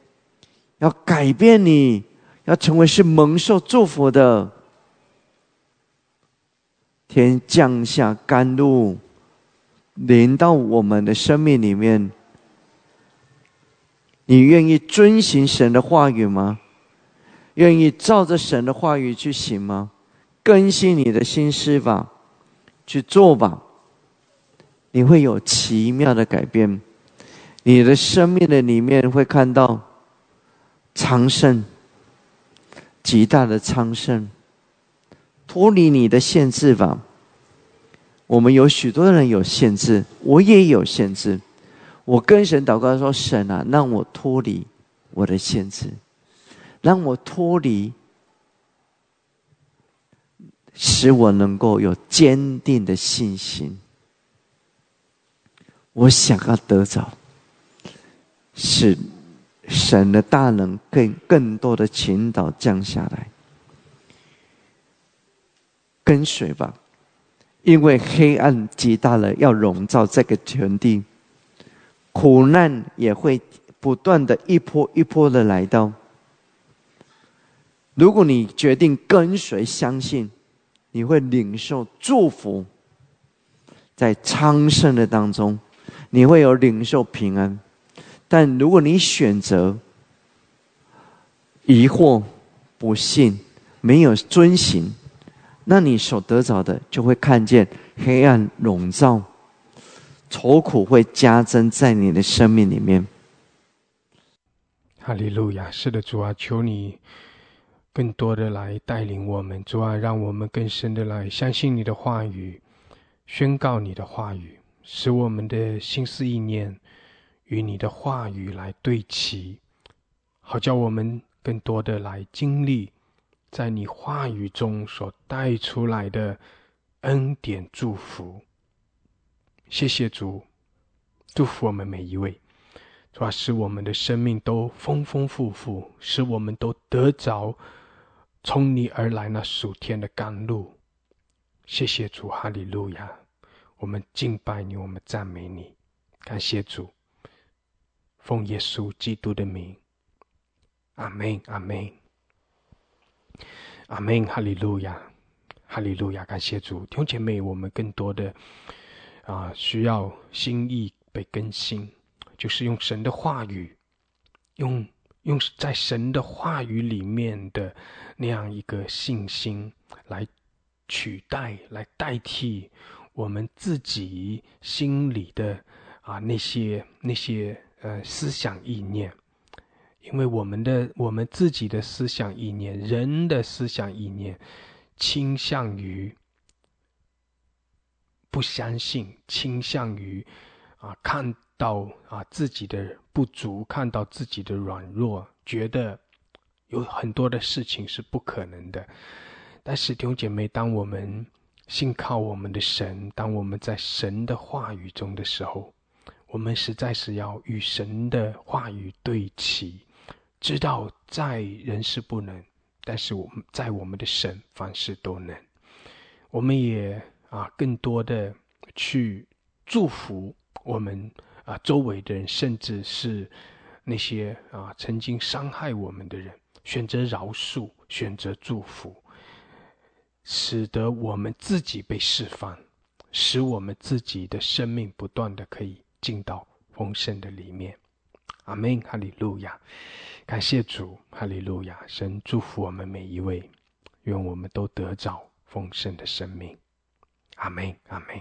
要改变你，要成为是蒙受祝福的。天降下甘露，临到我们的生命里面。你愿意遵行神的话语吗？愿意照着神的话语去行吗？更新你的心思吧，去做吧。你会有奇妙的改变，你的生命的里面会看到昌盛，极大的昌盛。脱离你的限制吧。我们有许多人有限制，我也有限制。我跟神祷告说：“神啊，让我脱离我的限制，让我脱离，使我能够有坚定的信心。我想要得着，使神的大能更更多的倾倒降下来。”跟随吧，因为黑暗极大了，要笼罩这个全地，苦难也会不断的一波一波的来到。如果你决定跟随、相信，你会领受祝福，在昌盛的当中，你会有领受平安。但如果你选择疑惑、不信、没有遵行，那你所得着的，就会看见黑暗笼罩，愁苦会加增在你的生命里面。哈利路亚！是的，主啊，求你更多的来带领我们，主啊，让我们更深的来相信你的话语，宣告你的话语，使我们的心思意念与你的话语来对齐，好叫我们更多的来经历。在你话语中所带出来的恩典祝福，谢谢主，祝福我们每一位，主要使我们的生命都丰丰富富，使我们都得着从你而来那属天的甘露。谢谢主，哈利路亚！我们敬拜你，我们赞美你，感谢主，奉耶稣基督的名，阿门，阿门。阿门，哈利路亚，哈利路亚，感谢主，弟兄姐妹，我们更多的啊，需要心意被更新，就是用神的话语，用用在神的话语里面的那样一个信心来取代、来代替我们自己心里的啊那些那些呃思想意念，因为我们的我们自己的思想意念，人的思想意念倾向于。不相信，倾向于啊看到啊自己的不足，看到自己的软弱，觉得有很多的事情是不可能的。但是弟兄姐妹，当我们信靠我们的神，当我们在神的话语中的时候，我们实在是要与神的话语对齐，知道在人是不能，但是我们在我们的神凡事都能。我们也。啊，更多的去祝福我们啊周围的人，甚至是那些啊曾经伤害我们的人，选择饶恕，选择祝福，使得我们自己被释放，使我们自己的生命不断的可以进到丰盛的里面。阿门，哈利路亚，感谢主，哈利路亚，神祝福我们每一位，愿我们都得着丰盛的生命。阿门，阿门